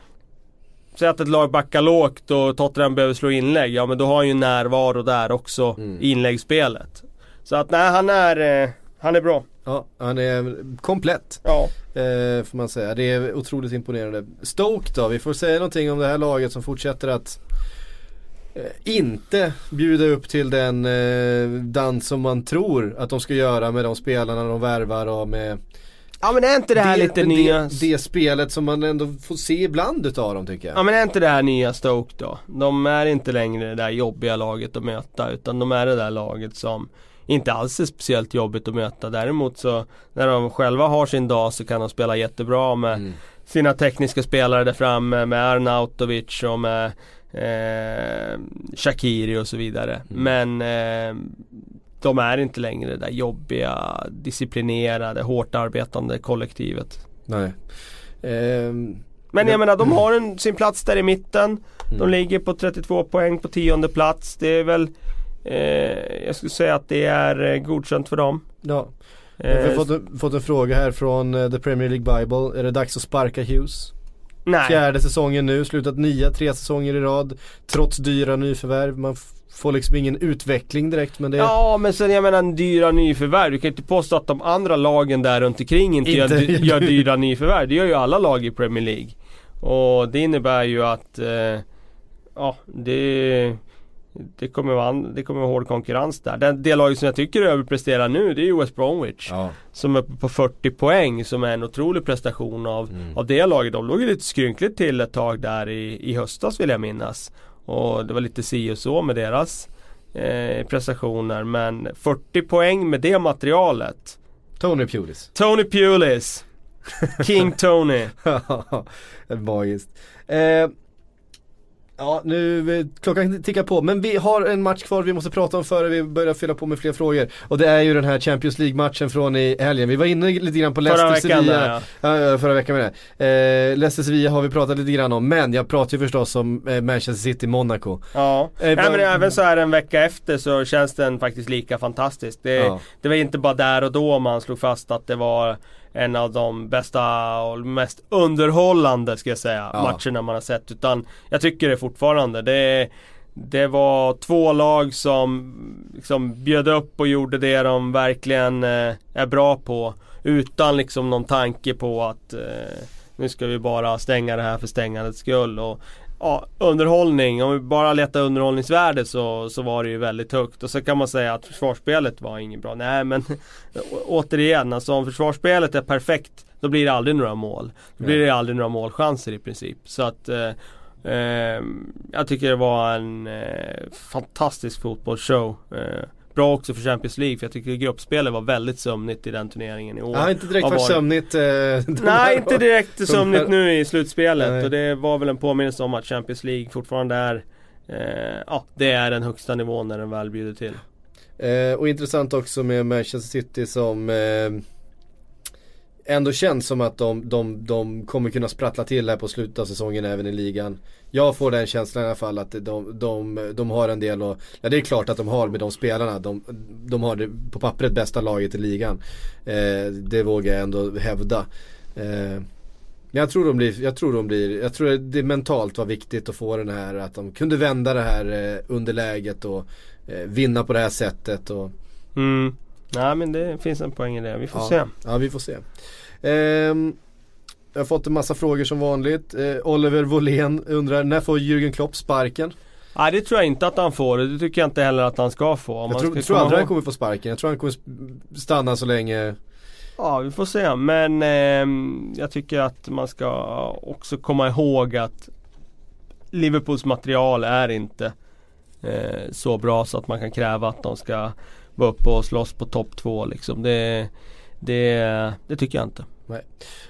Säg att ett lag backar lågt och Tottenham behöver slå inlägg. Ja men då har han ju närvaro där också Mm. i inläggsspelet. Så att nej han är eh, Han är bra. Ja, han är komplett. Ja. Eh, får man säga. Det är otroligt imponerande. Stoke då, vi får säga någonting om det här laget som fortsätter att eh, inte bjuda upp till den eh, dans som man tror att de ska göra med de spelarna de värvar och med Ja men är inte det här lite det, nya det spelet som man ändå får se ibland utav dem tycker jag. Ja men är inte det här nya Stoke då? De är inte längre det där jobbiga laget att möta utan de är det där laget som inte alls är speciellt jobbigt att möta. Däremot så när de själva har sin dag så kan de spela jättebra med Mm. sina tekniska spelare där framme med Arnautovic och med eh, Shakiri och så vidare. Men eh, de är inte längre det där jobbiga, disciplinerade, hårt arbetande kollektivet. Nej. Ehm, Men jag menar de har en, sin plats där i mitten. Mm. De ligger på 32 poäng på tionde plats. Det är väl eh, Jag skulle säga att det är eh, godkänt för dem. ja. Vi Eh, har fått en, fått en fråga här från eh, The Premier League Bible. Är det dags att sparka Hughes? nej. Fjärde säsongen nu, slutat nia, tre säsonger i rad. Trots dyra nyförvärv. Man får liksom ingen utveckling direkt men det Ja men sen jag menar dyra nyförvärv. Du kan inte påstå att de andra lagen där runt omkring inte, Inte. Gör, gör dyra nyförvärv. Det gör ju alla lag i Premier League. Och det innebär ju att eh, Ja det det kommer, vara, det kommer vara hård konkurrens där. Det, det laget som jag tycker överpresterar nu det är ju West Bromwich. Ja. Som är på 40 poäng som är en otrolig prestation av, Mm. av det laget. De låg ju lite skrynkligt till ett tag där i, i höstas vill jag minnas. Och det var lite si och så med deras eh, prestationer. Men 40 poäng med det materialet. Tony Pulis. Tony Pulis. King Tony. Magiskt. Eh, ja, nu klockan tickar på. Men vi har en match kvar vi måste prata om före vi börjar fylla på med fler frågor. Och det är ju den här Champions League-matchen från i helgen. Vi var inne lite grann på Förra Leicester veckan Sevilla. där, ja. Ja, förra veckan med det. Eh, Leicester Sevilla har vi pratat lite grann om. Men jag pratar ju förstås om eh, Manchester City Monaco. Ja, Eh, Nej, men även så här en vecka efter så känns den faktiskt lika fantastisk. Det, Ja. det var inte bara där och då man slog fast att det var en av de bästa och mest underhållande ska jag säga Ja. matcherna man har sett. Utan jag tycker det fortfarande. Det, det var två lag som liksom bjöd upp och gjorde det de verkligen eh, är bra på. Utan liksom någon tanke på att eh, nu ska vi bara stänga det här för stängandets skull. Och, ja, underhållning, om vi bara letar underhållningsvärde så, så var det ju väldigt högt. Och så kan man säga att försvarsspelet var inget bra. Nej men å- återigen, alltså om försvarsspelet är perfekt då blir det aldrig några mål. Då blir det aldrig några målchanser i princip. Så att eh, eh, jag tycker det var en eh, fantastisk fotbollsshow. Eh, bra också för Champions League för jag tycker gruppspelet var väldigt sömnigt i den turneringen i år. Har inte direkt varit- sömnigt. Eh, Nej inte direkt sömnigt nu i slutspelet Nej. och det var väl en påminnelse om att Champions League fortfarande är eh, Ja, det är den högsta nivån när den väl bjuder till. Eh, och intressant också med Manchester City som eh, ändå känns som att de, de, de kommer kunna sprattla till här på slutet av säsongen även i ligan. Jag får den känslan i alla fall att de, de, de har en del och, ja det är klart att de har med de spelarna, de, de har det på pappret bästa laget i ligan. Eh, det vågar jag ändå hävda. Eh, men jag tror de blir, jag tror de blir, jag tror det mentalt var viktigt att få den här, att de kunde vända det här eh, underläget och eh, vinna på det här sättet och Mm. Nej men det finns en poäng i det, vi får ja, se. Ja vi får se. Ehm, jag har fått en massa frågor som vanligt. Eh, Oliver Wåhlén undrar, när får Jürgen Klopp sparken? Nej det tror jag inte att han får, det tycker jag inte heller att han ska få. Om Jag tror, tror aldrig han kommer få sparken. Jag tror han kommer stanna så länge. Ja vi får se men ehm, jag tycker att man ska också komma ihåg att Liverpools material är inte eh, så bra så att man kan kräva att de ska vara uppe och slåss på topp två liksom. Det, det, det tycker jag inte.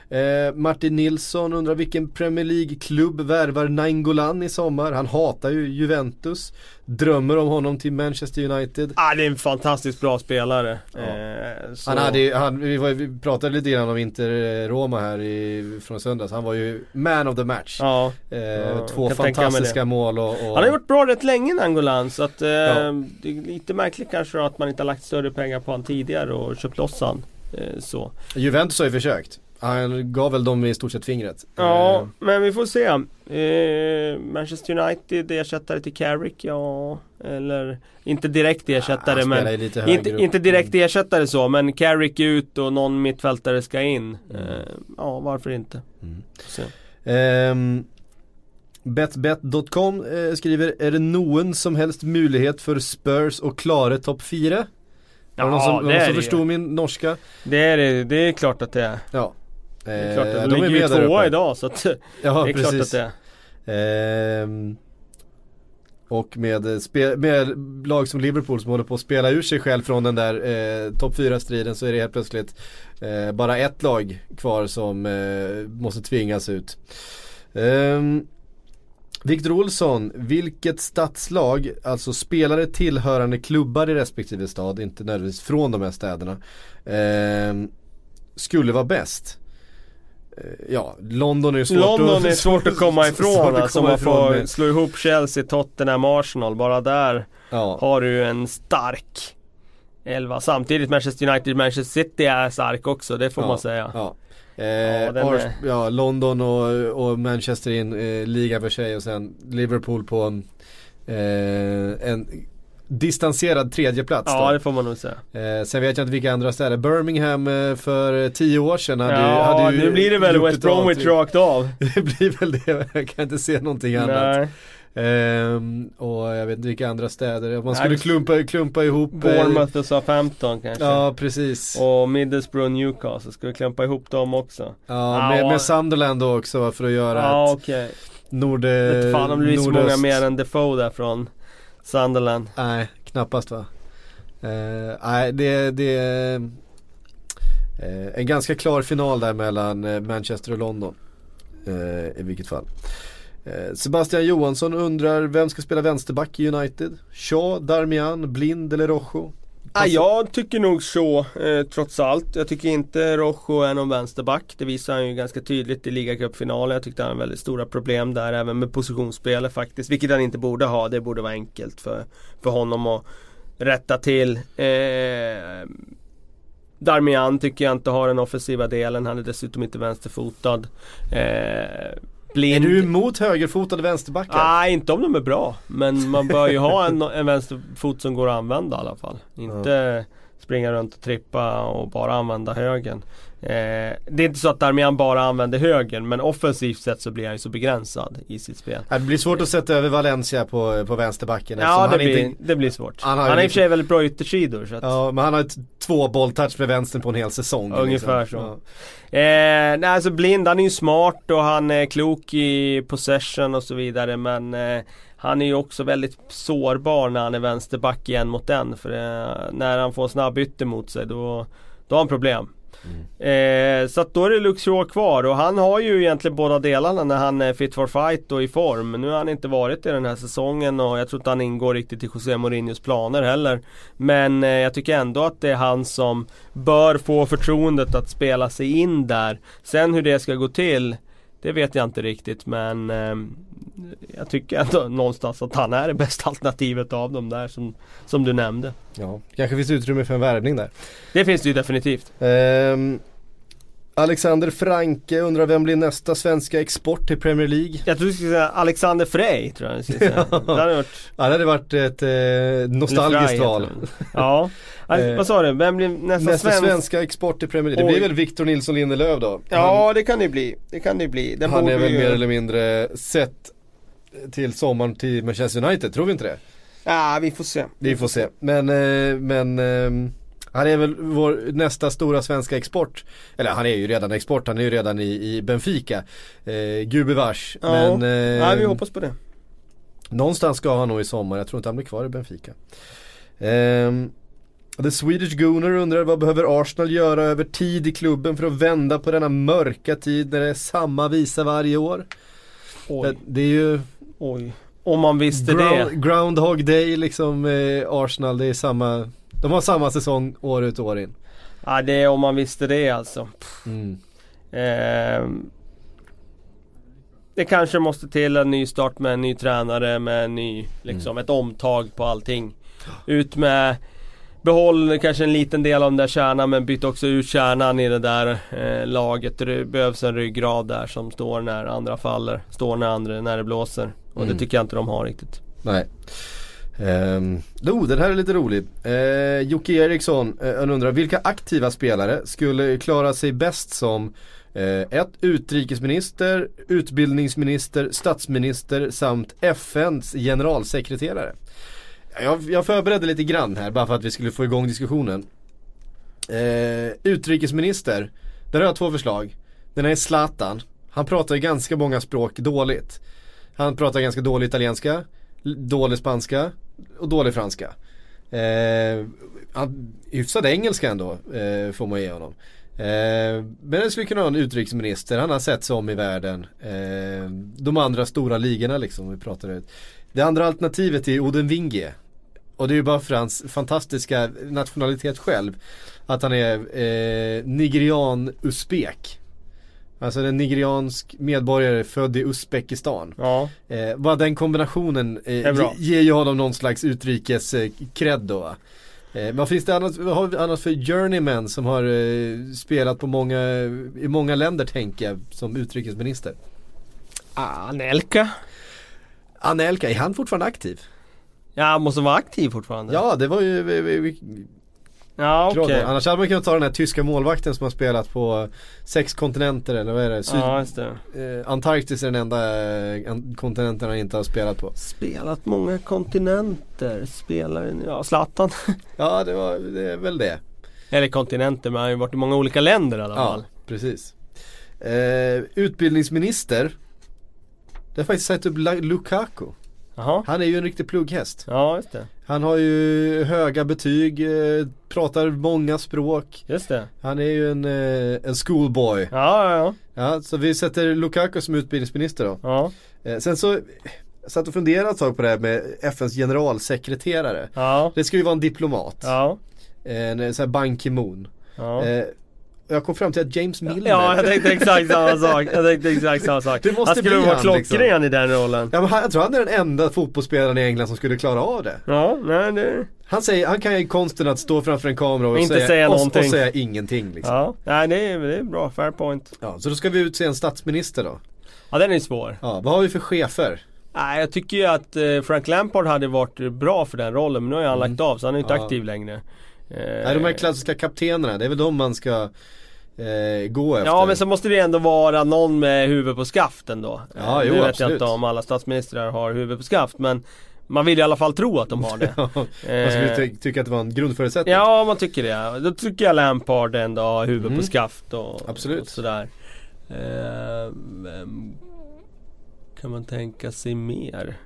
Eh, Martin Nilsson undrar vilken Premier League-klubb värvar Nainggolan i sommar? Han hatar ju Juventus. Drömmer om honom till Manchester United. Ah, det är en fantastiskt bra spelare. Ja. Eh, Han hade han, vi, var, vi pratade lite grann om Inter-Roma här i, från söndags. Han var ju man of the match. Ja. Eh, Ja, två fantastiska mål och, och Han har gjort bra rätt länge Nangolan så att eh, det är lite märkligt kanske då att man inte har lagt större pengar på han tidigare och köpt loss han. Eh, så. Juventus har ju försökt. Han gav väl dem i stort sett fingret. Ja, Eh, men vi får se. Eh, Manchester United ersättare till Carrick, ja. Eller inte direkt ersättare han men inte, upp. inte direkt ersättare så men Carrick ut och någon mittfältare ska in. Mm. Eh, ja, varför inte? Mm. Ehm, Betbet.com eh, skriver, är det någon som helst möjlighet för Spurs att klara topp 4? Var det någon som, det någon som det förstod ju. min norska? Det är det, det är klart att det är. Ja. Det är klart att Eh, de, de är ligger ju tvåa idag så att Ja, det är klart precis. att det är. Ehm, och med, eh, med lag som Liverpool som håller på att spela ur sig själv från den där eh, topp 4-striden så är det helt plötsligt eh, bara ett lag kvar som eh, måste tvingas ut. Ehm, Viktor Olsson, vilket stadslag, alltså spelare tillhörande klubbar i respektive stad, inte nödvändigtvis från de här städerna, ehm, skulle vara bäst? Eh, Ja, London är ju svårt London att, är svårt att komma svårt ifrån att alltså komma man får med. slå ihop Chelsea, Tottenham, Arsenal. Bara där Ja. har du en stark elva. Samtidigt Manchester United, Manchester City är stark också, det får Ja, man säga. Ja. Eh, Ja, Ars- ja, London och, och Manchester i en eh, liga för sig och sen Liverpool på en, eh, en distanserad tredje plats Ja, då. det får man nog säga. Eh, sen vet jag inte vilka andra städer. Birmingham eh, för tio år sedan hade, ju- Ja, hade ju nu blir det väl West Bromwich rakt av. Det blir väl det, jag kan inte se någonting annat. Ehm, och jag vet inte vilka andra städer. Om man skulle klumpa, klumpa ihop eh, Bournemouth och Southampton kanske. Ja precis. Och Middlesbrough och Newcastle, ska vi klampa ihop dem också? Ja, med, med Sunderland då också för att göra Ja ett okej. nord, Vet fan om det blir så många mer än Defoe där från Sunderland. Nej, knappast va. Eh, nej, det, det är eh, en ganska klar final där mellan eh, Manchester och London. Eh, I vilket fall. Eh, Sebastian Johansson undrar vem ska spela vänsterback i United? Shaw, Darmian, Blind eller Rojo? Ja, jag tycker nog så, eh, trots allt. Jag tycker inte Rojo är någon vänsterback. Det visar han ju ganska tydligt i ligacupfinalen. Jag tyckte han hade väldigt stora problem där, även med positionsspelet faktiskt. Vilket han inte borde ha. Det borde vara enkelt för, för honom att rätta till. Eh, Darmian tycker jag inte har den offensiva delen. Han är dessutom inte vänsterfotad. Eh, är blind. du emot högerfotade vänsterbackar? Nej, inte om de är bra. Men man bör ju ha en, en vänsterfot som går att använda i alla fall. Inte springa runt och trippa och bara använda högen. Eh, det är inte så att Darmian bara använder högen men offensivt sett så blir han ju så begränsad i sitt spel. Ja, Det blir svårt att sätta över Valencia på, på vänsterbacken Ja, det han blir, inte, det blir svårt. han Han har har, ju i och för sig väldigt bra yttersidor. Så att, Ja, men han har ett, två bolltouch med vänstern på en hel säsong. Ungefär liksom. så. Eh, nej alltså Blind han är ju smart och han är klok i possession och så vidare men eh, han är ju också väldigt sårbar när han är vänsterback igen mot den. För eh, när han får snabbytter mot sig då, då har han problem. Mm. Eh, så att då är det Luxor kvar och han har ju egentligen båda delarna när han är fit for fight och i form. Nu har han inte varit i den här säsongen och jag tror inte han ingår riktigt i José Mourinhos planer heller. Men eh, jag tycker ändå att det är han som bör få förtroendet att spela sig in där. Sen hur det ska gå till det vet jag inte riktigt men eh, jag tycker ändå någonstans att han är det bästa alternativet av dem där som, som du nämnde. Ja, kanske finns utrymme för en värvning där. Det finns det ju definitivt. Ehm, Alexander Franke undrar vem blir nästa svenska export till Premier League? Jag tror du skulle säga Alexander Frey tror jag skulle säga. Det hade varit Ja, det hade varit ett eh, nostalgiskt Frey, val. Ja. Alltså, Eh, vad sa du? Vem blir nästa, Nästa svensk? svenska export till Premier League, det Oj. blir väl Victor Nilsson Lindelöf då? Ja det kan det bli. Det kan det bli. Den han är väl ju- mer eller mindre sett till sommaren till Manchester United, tror vi inte det? Ja vi får se. Vi får se. Men, eh, men eh, han är väl vår nästa stora svenska export. Eller han är ju redan export, han är ju redan i, i Benfica. Eh, Gubevars. Ja. Men eh, Ja vi hoppas på det. någonstans ska han nog i sommar, jag tror inte han blir kvar i Benfica. Ehm, The Swedish Gooner undrar vad behöver Arsenal göra över tid i klubben för att vända på denna mörka tid när det är samma visa varje år? Det, Oj, det är ju oj. Om man visste ground, det. Groundhog Day liksom eh, Arsenal, det är samma De har samma säsong år ut och år in. Ja, det är om man visste det alltså. Mm. Ehm, det kanske måste till en ny start med en ny tränare med en ny, liksom ett omtag på allting. Ut med Behåll kanske en liten del av den där kärnan men byt också ut kärnan i det där eh, laget. Det behövs en ryggrad där som står när andra faller. Står när, andra, när det blåser. Och Mm. det tycker jag inte de har riktigt. Nej. Um, oh, den här är lite rolig. Uh, Jocke Eriksson uh, undrar vilka aktiva spelare skulle klara sig bäst som uh, ett utrikesminister, utbildningsminister, statsminister samt FNs generalsekreterare. Jag, jag förberedde lite grann här bara för att vi skulle få igång diskussionen. Uh, utrikesminister, där har jag två förslag. Den här är Zlatan. Han pratar ju ganska många språk dåligt. Han pratar ganska dålig italienska, dålig spanska och dålig franska. Eh, han, hyfsad engelska ändå eh, får man ge honom. Eh, men det skulle kunna vara en utrikesminister, han har sett sig om i världen. Eh, de andra stora ligorna liksom, vi pratar ut. Det andra alternativet är Oden Winge. Och det är ju bara för hans fantastiska nationalitet själv. Att han är eh, nigerian-uzbek. Alltså en nigeriansk medborgare född i Uzbekistan. Ja, Eh, bara den kombinationen eh, ger ju honom någon slags utrikes eh, cred då. va? Eh, vad finns det annat, vad har vi annat för journeyman som har eh, spelat på många, i många länder tänker jag som utrikesminister? Anelka. Anelka, är han fortfarande aktiv? Ja, han måste vara aktiv fortfarande. Ja det var ju ja okej. Annars hade man kunnat ta den här tyska målvakten som har spelat på sex kontinenter eller vad är det? Syd, Ja, just det. eh, Antarktis är den enda eh, kontinenten han inte har spelat på. Spelat många kontinenter. Spelar, ja Zlatan. Ja det var, det är väl det. Eller kontinenter, men han har ju varit i många olika länder i alla fall. Ja, precis. Eh, utbildningsminister. Det har faktiskt satt upp Lukaku. Jaha. Han är ju en riktig plugghäst. Ja, just det. Han har ju höga betyg, eh, pratar många språk. Just det. Han är ju en, eh, en schoolboy. Ja, ja, ja. Ja, så vi sätter Lukaku som utbildningsminister då. Ja, Eh, sen så, satt och funderade ett tag på det här med FNs generalsekreterare. ja. Det ska ju vara en diplomat. Ja. En sån här Ban Ki-Moon. Ja. Jag kom fram till att James Milner Ja, jag tänkte exakt samma sak. Jag tänkte exakt samma sak. Det måste han skulle bli vara han, klockren liksom. i den rollen. Ja men han, jag tror han är den enda fotbollsspelaren i England som skulle klara av det. Ja, nej det... Han, säger, han kan ju konsten att stå framför en kamera och Inte säga, säga och, och säga ingenting liksom. ja. Ja, nej det är, det är bra. Fair point. Så då ska vi utse en statsminister då. Ja, den är svår. Ja, vad har vi för chefer? Nej, jag tycker ju att eh, Frank Lampard hade varit bra för den rollen. Men nu har han lagt av så han är inte Mm. Ja. aktiv längre. Eh, Nej, de här klassiska kaptenerna, det är väl de man ska eh, gå efter. Ja men så måste det ändå vara någon med huvud på skaft ändå. Ja, Eh, jo, nu vet jag absolut. inte om alla statsministrar har huvud på skaft men man vill i alla fall tro att de har det. man skulle ty- tycka att det var en grundförutsättning. Ja, man tycker det. Då tycker jag Lampard ändå har huvud Mm. på skaft och, Absolut. och sådär. Eh, kan man tänka sig mer?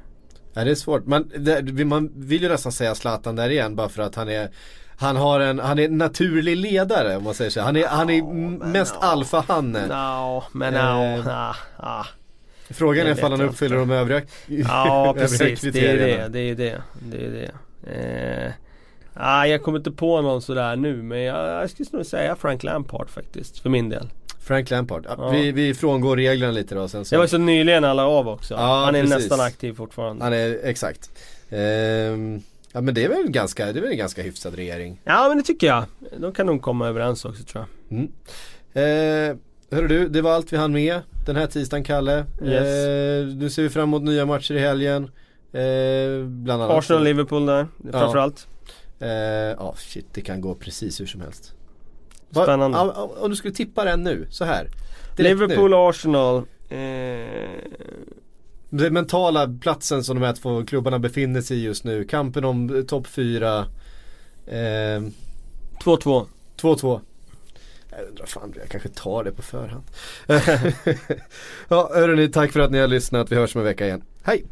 Ja, det är svårt. Man, det, man vill ju nästan säga Zlatan där igen bara för att han är han har en, han är en naturlig ledare om man säger så. Han är, han är mest ja. alfa-hanne. No, men Eh, no, ah. Frågan är ifall han uppfyller de övriga Ja precis, det är det, det är det, det är det. Eh, ah, jag kommer inte på någon sådär nu men jag, jag skulle nog säga Frank Lampard faktiskt, för min del. Frank Lampard. Ja, Ja. Vi, vi frångår reglerna lite då sen så. Det var så nyligen alla av också. Ja, Han är precis. nästan aktiv fortfarande. Han är, exakt. Ehm, ja men det är väl en ganska, det är väl en ganska hyfsad regering. Ja men det tycker jag. De kan nog komma överens också tror jag. Mm. Eh, hörru du, det var allt vi hann med den här tisdagen Kalle. Yes. Eh, nu ser vi fram emot nya matcher i helgen. Eh, bland annat. Arsenal och Liverpool där, Ja. framförallt. Eh, Ja, shit det kan gå precis hur som helst. Va- Spännande. ja, ja, Om du skulle tippa den nu, så här. Direkt Liverpool Nu. och Arsenal. Eh, Den mentala platsen som de här två klubbarna befinner sig i just nu. Kampen om eh, topp 4. Eh, 2-2. 2-2. Jag undrar fan, jag kanske tar det på förhand. ja, hörrni, tack för att ni har lyssnat. Vi hörs om en vecka igen. Hej!